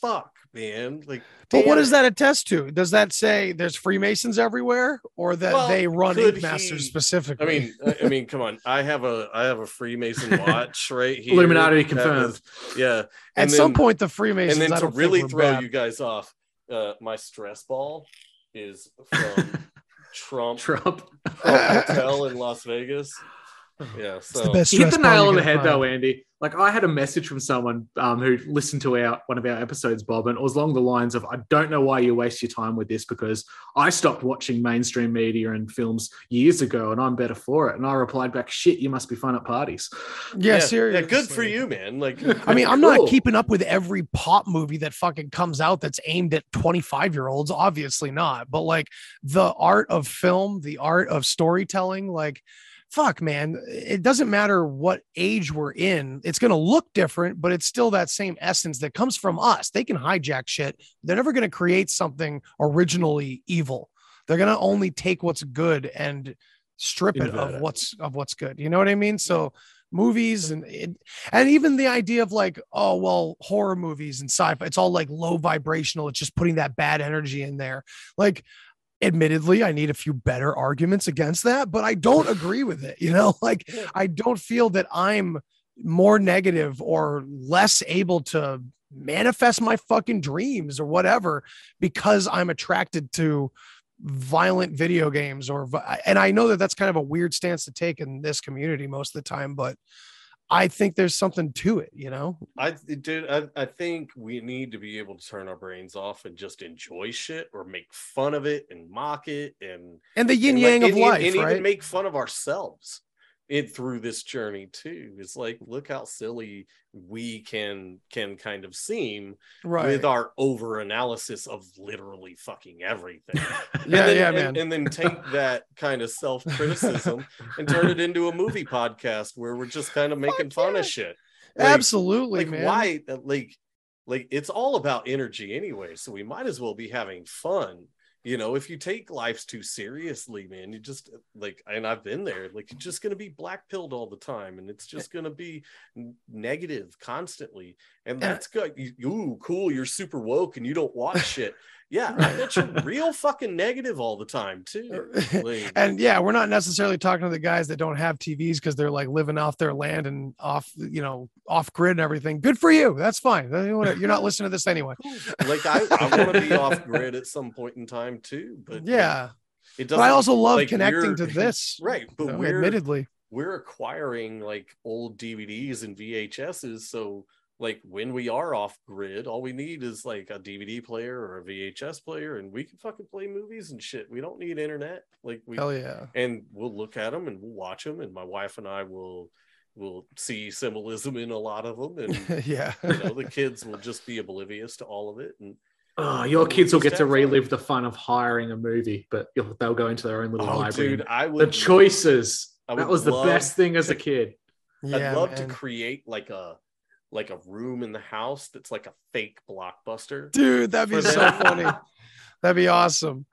fuck, man? Like, but what damn does that attest to? Does that say there's Freemasons everywhere or that Well, they run could Ink Masters specifically? I mean, I, I mean, come on. I have a I have a Freemason watch right here. Illuminati confirmed. was- yeah. At And some point, the Freemasons. and then to really throw bad. you guys off, uh, my stress ball is from Trump, Trump. Trump Hotel in Las Vegas. Yeah, the best You hit the nail on the head though, Andy. Like I had a message from someone um, who listened to our one of our episodes, Bob, and it was along the lines of, "I don't know why you waste your time with this because I stopped watching mainstream media and films years ago, and I'm better for it." And I replied back, "Shit, you must be fun at parties." Yeah, seriously. yeah, good for you, man. Like, I mean, I'm Cool. not keeping up with every pop movie that fucking comes out that's aimed at 25 year olds. Obviously not. But like the art of film, the art of storytelling, like fuck, man, it doesn't matter what age we're in. It's going to look different, but it's still that same essence that comes from us. They can hijack shit. They're never going to create something originally evil. They're going to only take what's good and strip it of it. what's of what's good. You know what I mean? So movies and it, and even the idea of like oh well horror movies and sci-fi it's all like low vibrational it's just putting that bad energy in there like admittedly i need a few better arguments against that but i don't agree with it you know? Like i don't feel that i'm more negative or less able to manifest my fucking dreams or whatever because i'm attracted to violent video games or and i know that that's kind of a weird stance to take in this community most of the time but i think there's something to it you know? I dude, I, I think we need to be able to turn our brains off and just enjoy shit or make fun of it and mock it and and the yin and, like, yang of and- life and right? even make fun of ourselves it through this journey too. It's like look how silly we can can kind of seem right with our over analysis of literally fucking everything. And yeah then- yeah and, man and then take that kind of self criticism and turn it into a movie podcast where we're just kind of making fun yeah. of shit. Like- absolutely like man why like like it's all about energy anyway so we might as well be having fun you know if you take life too seriously man you just like and i've been there like you're just going to be black pilled all the time and it's just going to be negative constantly and that's good. You, ooh cool you're super woke and you don't watch shit yeah i bet real fucking negative all the time too uh, Like, and yeah, we're not necessarily talking to the guys that don't have TVs because they're like living off their land and off, you know, off grid and everything. Good for you. That's fine. You know what? You're not listening to this anyway. like i, I want to be off grid at some point in time too but Yeah. it doesn't I also love like, connecting to this. right but you know, we're admittedly. we're acquiring like old DVDs and VHSs. So like when we are off grid, all we need is like a DVD player or a VHS player, and we can fucking play movies and shit. We don't need internet. Like we Hell yeah. and we'll look at them and we'll watch them, and my wife and I will will see symbolism in a lot of them, and yeah. you know the kids will just be oblivious to all of it. And Oh, your We kids will get to have fun. relive the fun of hiring a movie, but you'll, they'll go into their own little oh, library. dude, I would, the choices. I That was the best thing as a kid. yeah I'd love man. to create like a like a room in the house that's like a fake blockbuster. Dude, that'd be so funny. That'd be awesome.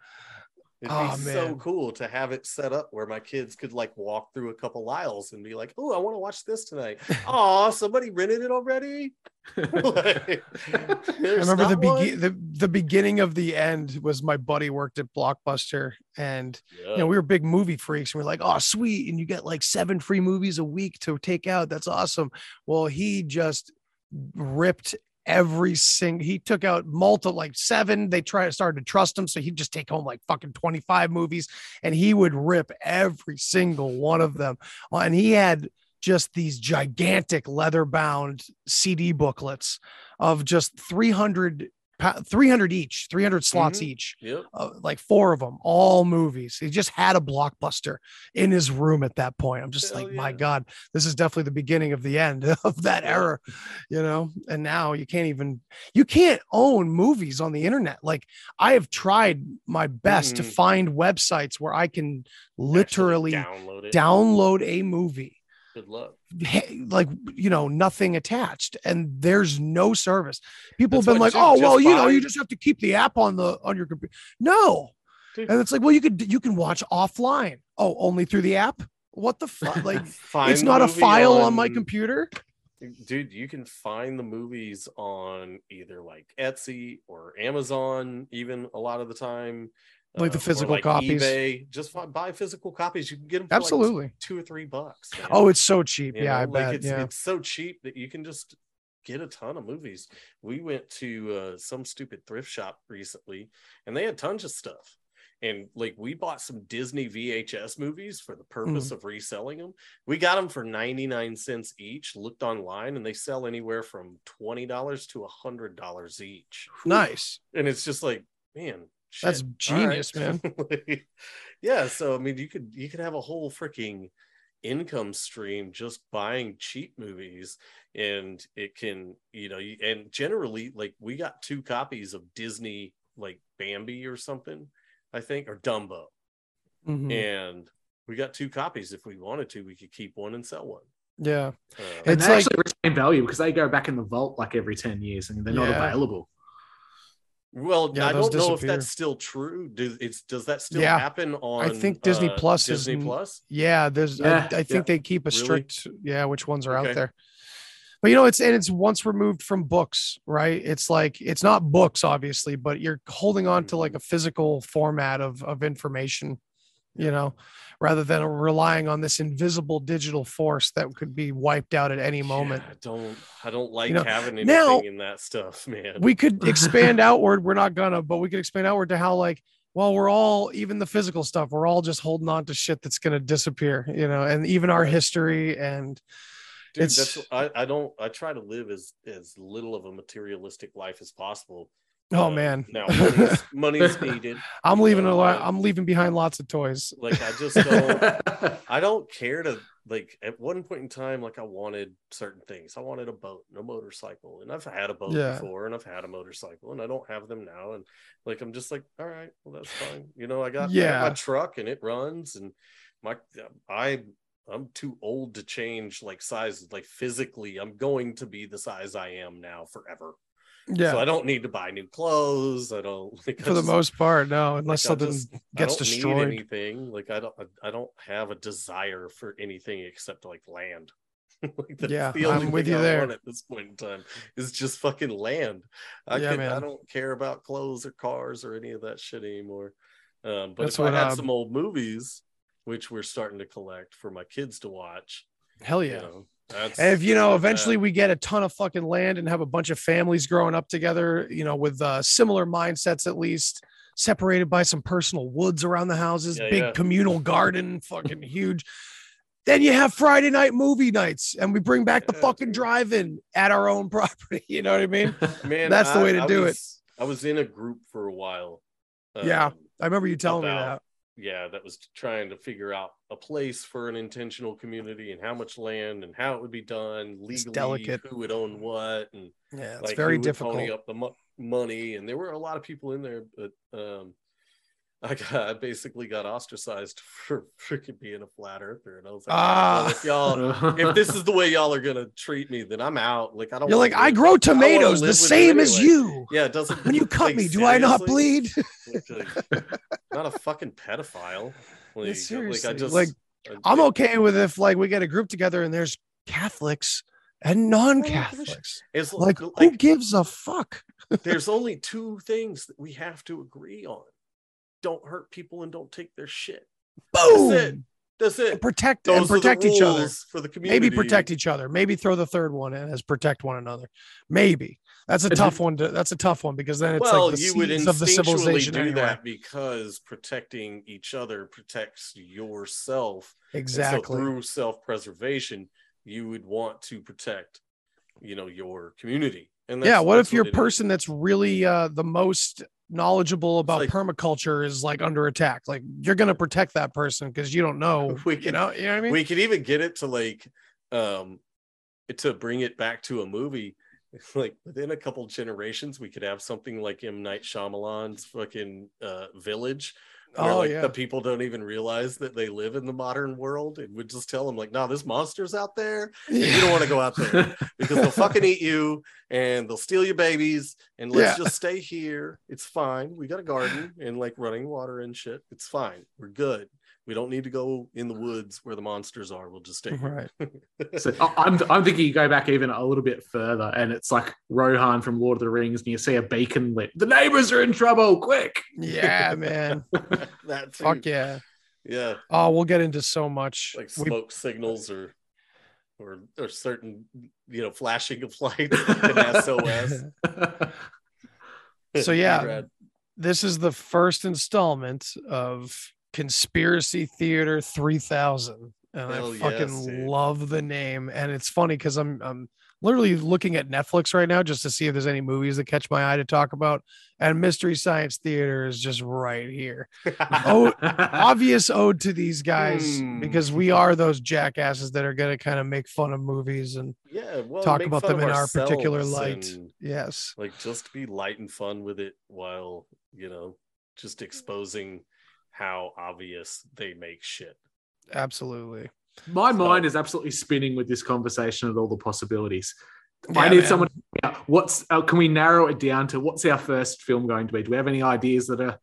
It'd Oh, be so cool to have it set up where my kids could like walk through a couple aisles and be like, "Oh, I want to watch this tonight." Oh, somebody rented it already. Like, I remember the, be- the the beginning of the end was my buddy worked at Blockbuster and you know, we were big movie freaks and we're like, oh, sweet. And you get like seven free movies a week to take out. That's awesome. Well, he just ripped every single, he took out multiple, like seven. They tried started to trust him. So he'd just take home like fucking 25 movies and he would rip every single one of them. Uh, And he had just these gigantic leather bound CD booklets of just 300. Pa- 300 each 300 slots Mhm. each Yep. uh, like four of them, all movies. He just had a blockbuster in his room at that point. I'm just Hell like, my. God, this is definitely the beginning of the end of that Yeah. era, you know? And now you can't even, you can't own movies on the internet. Like I have tried my best to Mm. find websites where I can literally download download a movie Good luck. like you know nothing attached and there's no service. People That's have been like oh well just you know you just have to keep the app on the on your computer no. Dude. and it's like well you could you can watch offline. Oh only through the app? What the fuck like it's not a file on my computer? Dude you can find the movies on either like etsy or amazon even a lot of the time Like the uh, physical copies. eBay. just buy physical copies. You can get them for absolutely. like two or three bucks man. oh it's so cheap. You yeah know, i like bet. it's, yeah. it's so cheap that you can just get a ton of movies. We went to uh, some stupid thrift shop recently and they had tons of stuff. And like we bought some disney vhs movies for the purpose Mm. of reselling them we got them for 99 cents each looked online and they sell anywhere from $20 to $100 each. Nice. And it's just like man shit, all genius, man yeah so i mean you could you could have a whole freaking income stream just buying cheap movies and it can you know and generally like we got two copies of disney like bambi or something i think or dumbo Mhm. and we got two copies. If we wanted to, we could keep one and sell one. Yeah. Uh, And It's they like- actually retain value because they go back in the vault like every 10 years and they're not available. Well, Yeah, I don't know if that's still true. Do it's does that still Yeah. happen on? I think Disney uh, Plus is Disney n- Plus. Yeah, there's Yeah, I, I think yeah. they keep a Really? strict yeah, which ones are Okay. out there. But you know, it's and it's once removed from books, right? It's like it's not books, obviously, but you're holding on to like a physical format of of information, you know, rather than relying on this invisible digital force that could be wiped out at any moment. Yeah, I don't. I don't like know, having anything now- in that stuff, man. we could expand outward. We're not gonna, but we could expand outward to how like, well, we're all even the physical stuff. We're all just holding on to shit that's gonna disappear, you know, and even our history and Dude, it's- that's I, I don't I try to live as as little of a materialistic life as possible. Oh Uh, man, Now money's, money's needed. I'm leaving a uh, lot. I'm leaving behind lots of toys. Like I just don't I don't care to like at one point in time, like I wanted certain things. I wanted a boat and a motorcycle. And I've had a boat Yeah. before and I've had a motorcycle and I don't have them now. And like I'm just like, all right, well that's fine. You know, I got, I got Yeah. my truck and it runs and my I I'm too old to change like sizes. Like physically, I'm going to be the size I am now forever. Yeah, So I don't need to buy new clothes. I don't like, for the most part, no, unless like, something just- I gets destroyed. anything like I don't I don't have a desire for anything except like land. like that's Yeah, the only I'm with you I there. at this point in time is just fucking land. I Yeah, can, I don't care about clothes or cars or any of that shit anymore. Um, but That's if I what, had um, some old movies, which we're starting to collect for my kids to watch, Hell you yeah. know, that's And if you know, eventually bad. we get a ton of fucking land and have a bunch of families growing up together, you know, with uh, similar mindsets at least, separated by some personal woods around the houses, Yeah, big yeah. communal garden, fucking huge. Then you have Friday night movie nights, and we bring back the Yeah, fucking drive-in at our own property. You know what I mean? man, that's the way to do it. I was in a group for a while. Yeah. um, I remember you telling me that. Yeah, that was trying to figure out a place for an intentional community and how much land and how it would be done legally, delicate. who would own what, and Yeah, it's like very difficult. pony up the mo- money. And there were a lot of people in there, but um, I got I basically got ostracized for freaking being a flat earther, and I was like, Ah. well, if y'all, if this is the way y'all are gonna treat me, then I'm out. Like I don't. You're like, I grow tomatoes live the same as anyway." you. Yeah, it doesn't. When you cut like, me, do I not bleed? Like, not a fucking pedophile. Like, seriously, like I just like, I- I'm okay with if like we get a group together and there's Catholics and non-Catholics. It's Like, like, who gives a fuck? there's only two things that we have to agree on. Don't hurt people and don't take their shit. Boom. That's it. That's it. And protect Those and protect each other. for the community. Maybe protect each other. Maybe throw the third one in as protect one another. Maybe that's a Is tough it- one. To, that's a tough one because then it's well, like the you would of the civilization do anyway. that because protecting each other protects yourself. Exactly. so through self-preservation, you would want to protect, you know, your community. And yeah. What if your person that's really uh, the most knowledgeable about like- permaculture is like under attack? Like you're gonna protect that person because you don't know. We you can- know. You know what I mean? we could even get it to like um to bring it back to a movie like within a couple generations we could have something like M Night Shyamalan's fucking uh village where Oh, like yeah. the people don't even realize that they live in the modern world and would just tell them like no this monsters out there and you don't want to go out there because they'll fucking eat you and they'll steal your babies and let's Yeah. just stay here. It's fine. We got a garden and like running water and shit. It's fine. We're good we don't need to go in the woods where the monsters are we'll just stay here. Right. So I- I'm, I'm thinking you go back even a little bit further, and it's like Rohan from Lord of the Rings, and you see a beacon lit. The neighbors are in trouble! Quick! Yeah, man. that too. Fuck yeah. yeah Oh, we'll get into so much. like We- smoke signals or or or certain you know flashing of lights like an sos So, yeah. This is the first installment of Conspiracy Theatre 3000. And Hell I fucking dude. love the name. And it's funny because I'm I'm literally looking at Netflix right now just to see if there's any movies that catch my eye to talk about. And Mystery Science Theater is just right here. Oh, obvious ode to these guys Hmm. because we are those jackasses that are gonna kind of make fun of movies and yeah well talk about them in our particular light. Yes. like just be light and fun with it while you know just exposing how obvious they make shit Absolutely. My mind is absolutely spinning with this conversation and all the possibilities. I need man. someone. To What's uh, can we narrow it down to? What's our first film going to be? Do we have any ideas that are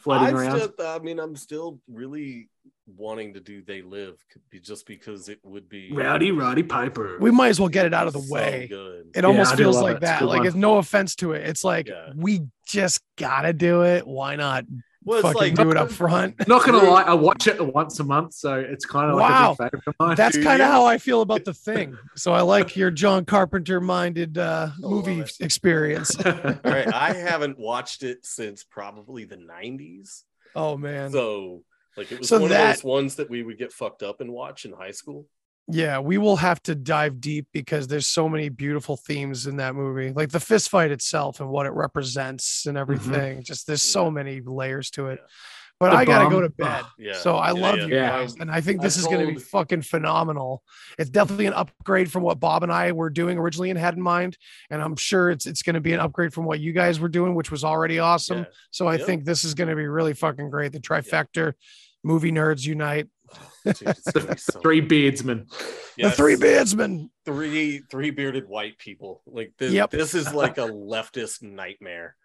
floating I around? still, I mean, I'm still really wanting to do They Live c- be- just because it would be Rowdy Roddy Piper. We might as well get it out of the so way. good. It Yeah, almost I feels like it. That. good Like, one. it's no offense to it. It's like Yeah. we just gotta do it. Why not Well, it's fucking like do it up front? Not gonna Drew- lie, I watch it once a month, so it's kind of Wow. like a favorite of mine. That's kind of how I feel about the thing. So I like your John Carpenter minded uh, movie it. experience. All right, I haven't watched it since probably the 90s. Oh man. So, like, it was So one that- of those ones that we would get fucked up and watch in high school. Yeah, we will have to dive deep because there's so many beautiful themes in that movie. Like the fist fight itself and what it represents and mm-hmm. everything. Just there's so Yeah. many layers to it. But The I gotta go to bed. Yeah. So I Yeah, love yeah. you guys, and I think I this is going to be fucking phenomenal. It's definitely an upgrade from what Bob and I were doing originally and had in mind, and I'm sure it's it's going to be an upgrade from what you guys were doing, which was already awesome. So I think this is going to be really fucking great. The trifecta, movie nerds unite. Oh, dude, it's gonna so- Three beardsmen. The three beardsmen. three three bearded white people. Like this, Yep. this is like a leftist nightmare.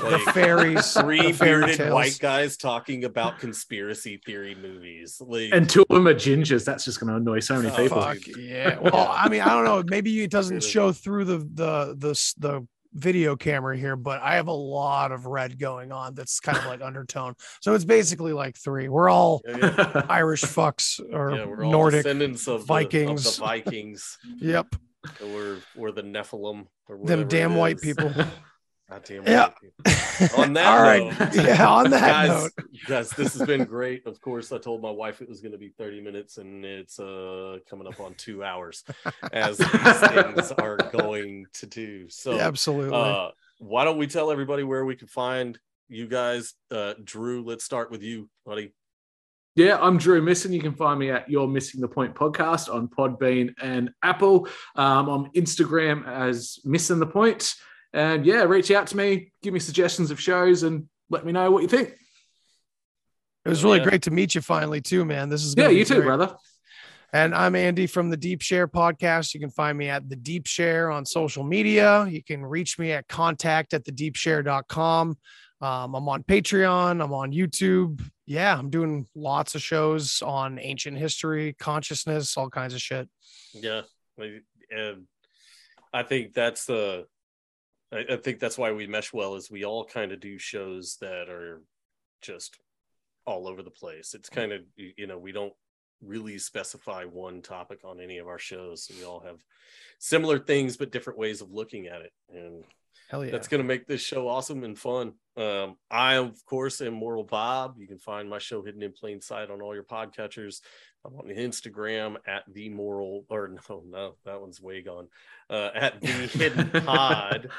The Like fairies. three the fairy bearded tales. white guys talking about conspiracy theory movies. Like And two of them are gingers. That's just going to annoy so many Oh, people. Fuck yeah. Well, I mean, I don't know. Maybe it doesn't show through the the the the video camera here, but I have a lot of red going on. That's kind of like undertone. So it's basically like three. We're all yeah, yeah. Irish fucks or Yeah, we're all Nordic. descendants of Vikings. The, of the Vikings. Yep. or or the Nephilim. Them damn white people. God damn Yeah. On that all right. note, Yeah. On that guys, note. guys, this has been great. Of course, I told my wife it was going to be 30 minutes, and it's uh coming up on two hours, as these things are going to do. So, Absolutely. uh, why don't we tell everybody where we can find you guys? Uh, Drew, let's start with you, buddy. Yeah, I'm Drew Misson. You can find me at Your Missing the Point podcast on Podbean and Apple. Um, on Instagram as Missing the Point. And yeah, reach out to me, give me suggestions of shows, and let me know what you think. it was really yeah. great to meet you finally, too, man. This is Yeah, you too, great. brother. And I'm Andy from the Deep Share podcast. You can find me at the Deep Share on social media. You can reach me at contact at the deepshare.com. Um, I'm on Patreon. I'm on YouTube. Yeah, I'm doing lots of shows on ancient history, consciousness, all kinds of shit. Yeah, and I think that's the. I, I think that's why we mesh well. Is we all kind of do shows that are just all over the place. It's mm-hmm. kind of you you know we don't really specify one topic on any of our shows. We all have similar things but different ways of looking at it, and Hell yeah. that's going to make this show awesome and fun. Um, I, of course, am Moral Bob. You can find my show hidden in plain sight on all your podcatchers. I'm on Instagram at the Moral, or no, no, that one's way gone. Uh, at the Hidden Pod,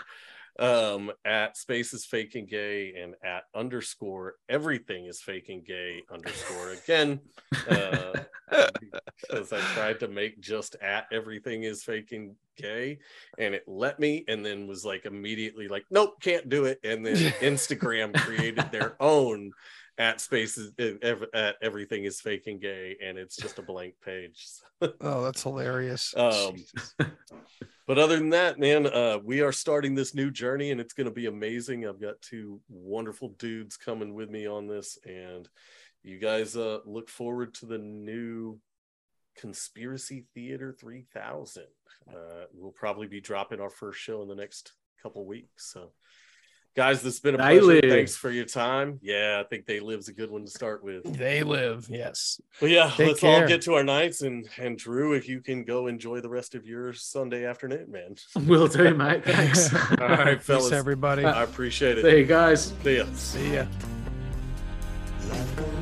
um, at Space is Fake and Gay, and at underscore Everything is Fake and Gay underscore again. Uh, because I tried to make just at everything is fake and gay, and it let me, and then was like immediately like, nope, can't do it. And then Instagram created their own at spaces at everything is fake and gay, and it's just a blank page. oh, that's hilarious. Um, But other than that, man, uh, we are starting this new journey, and it's going to be amazing. I've got two wonderful dudes coming with me on this, and you guys uh, look forward to the new Conspiracy Theatre 3000. Uh, we'll probably be dropping our first show in the next couple weeks. So, guys, this has been a They pleasure. Live. Thanks for your time. Yeah, I think They Live's a good one to start with. They live. Yes. But yeah, Take let's care. all get to our nights and and Drew, if you can go enjoy the rest of your Sunday afternoon, man. We'll do, mate. Thanks. All right, Peace, fellas. everybody. Uh, I appreciate it. See you guys. See ya. See ya. Life goes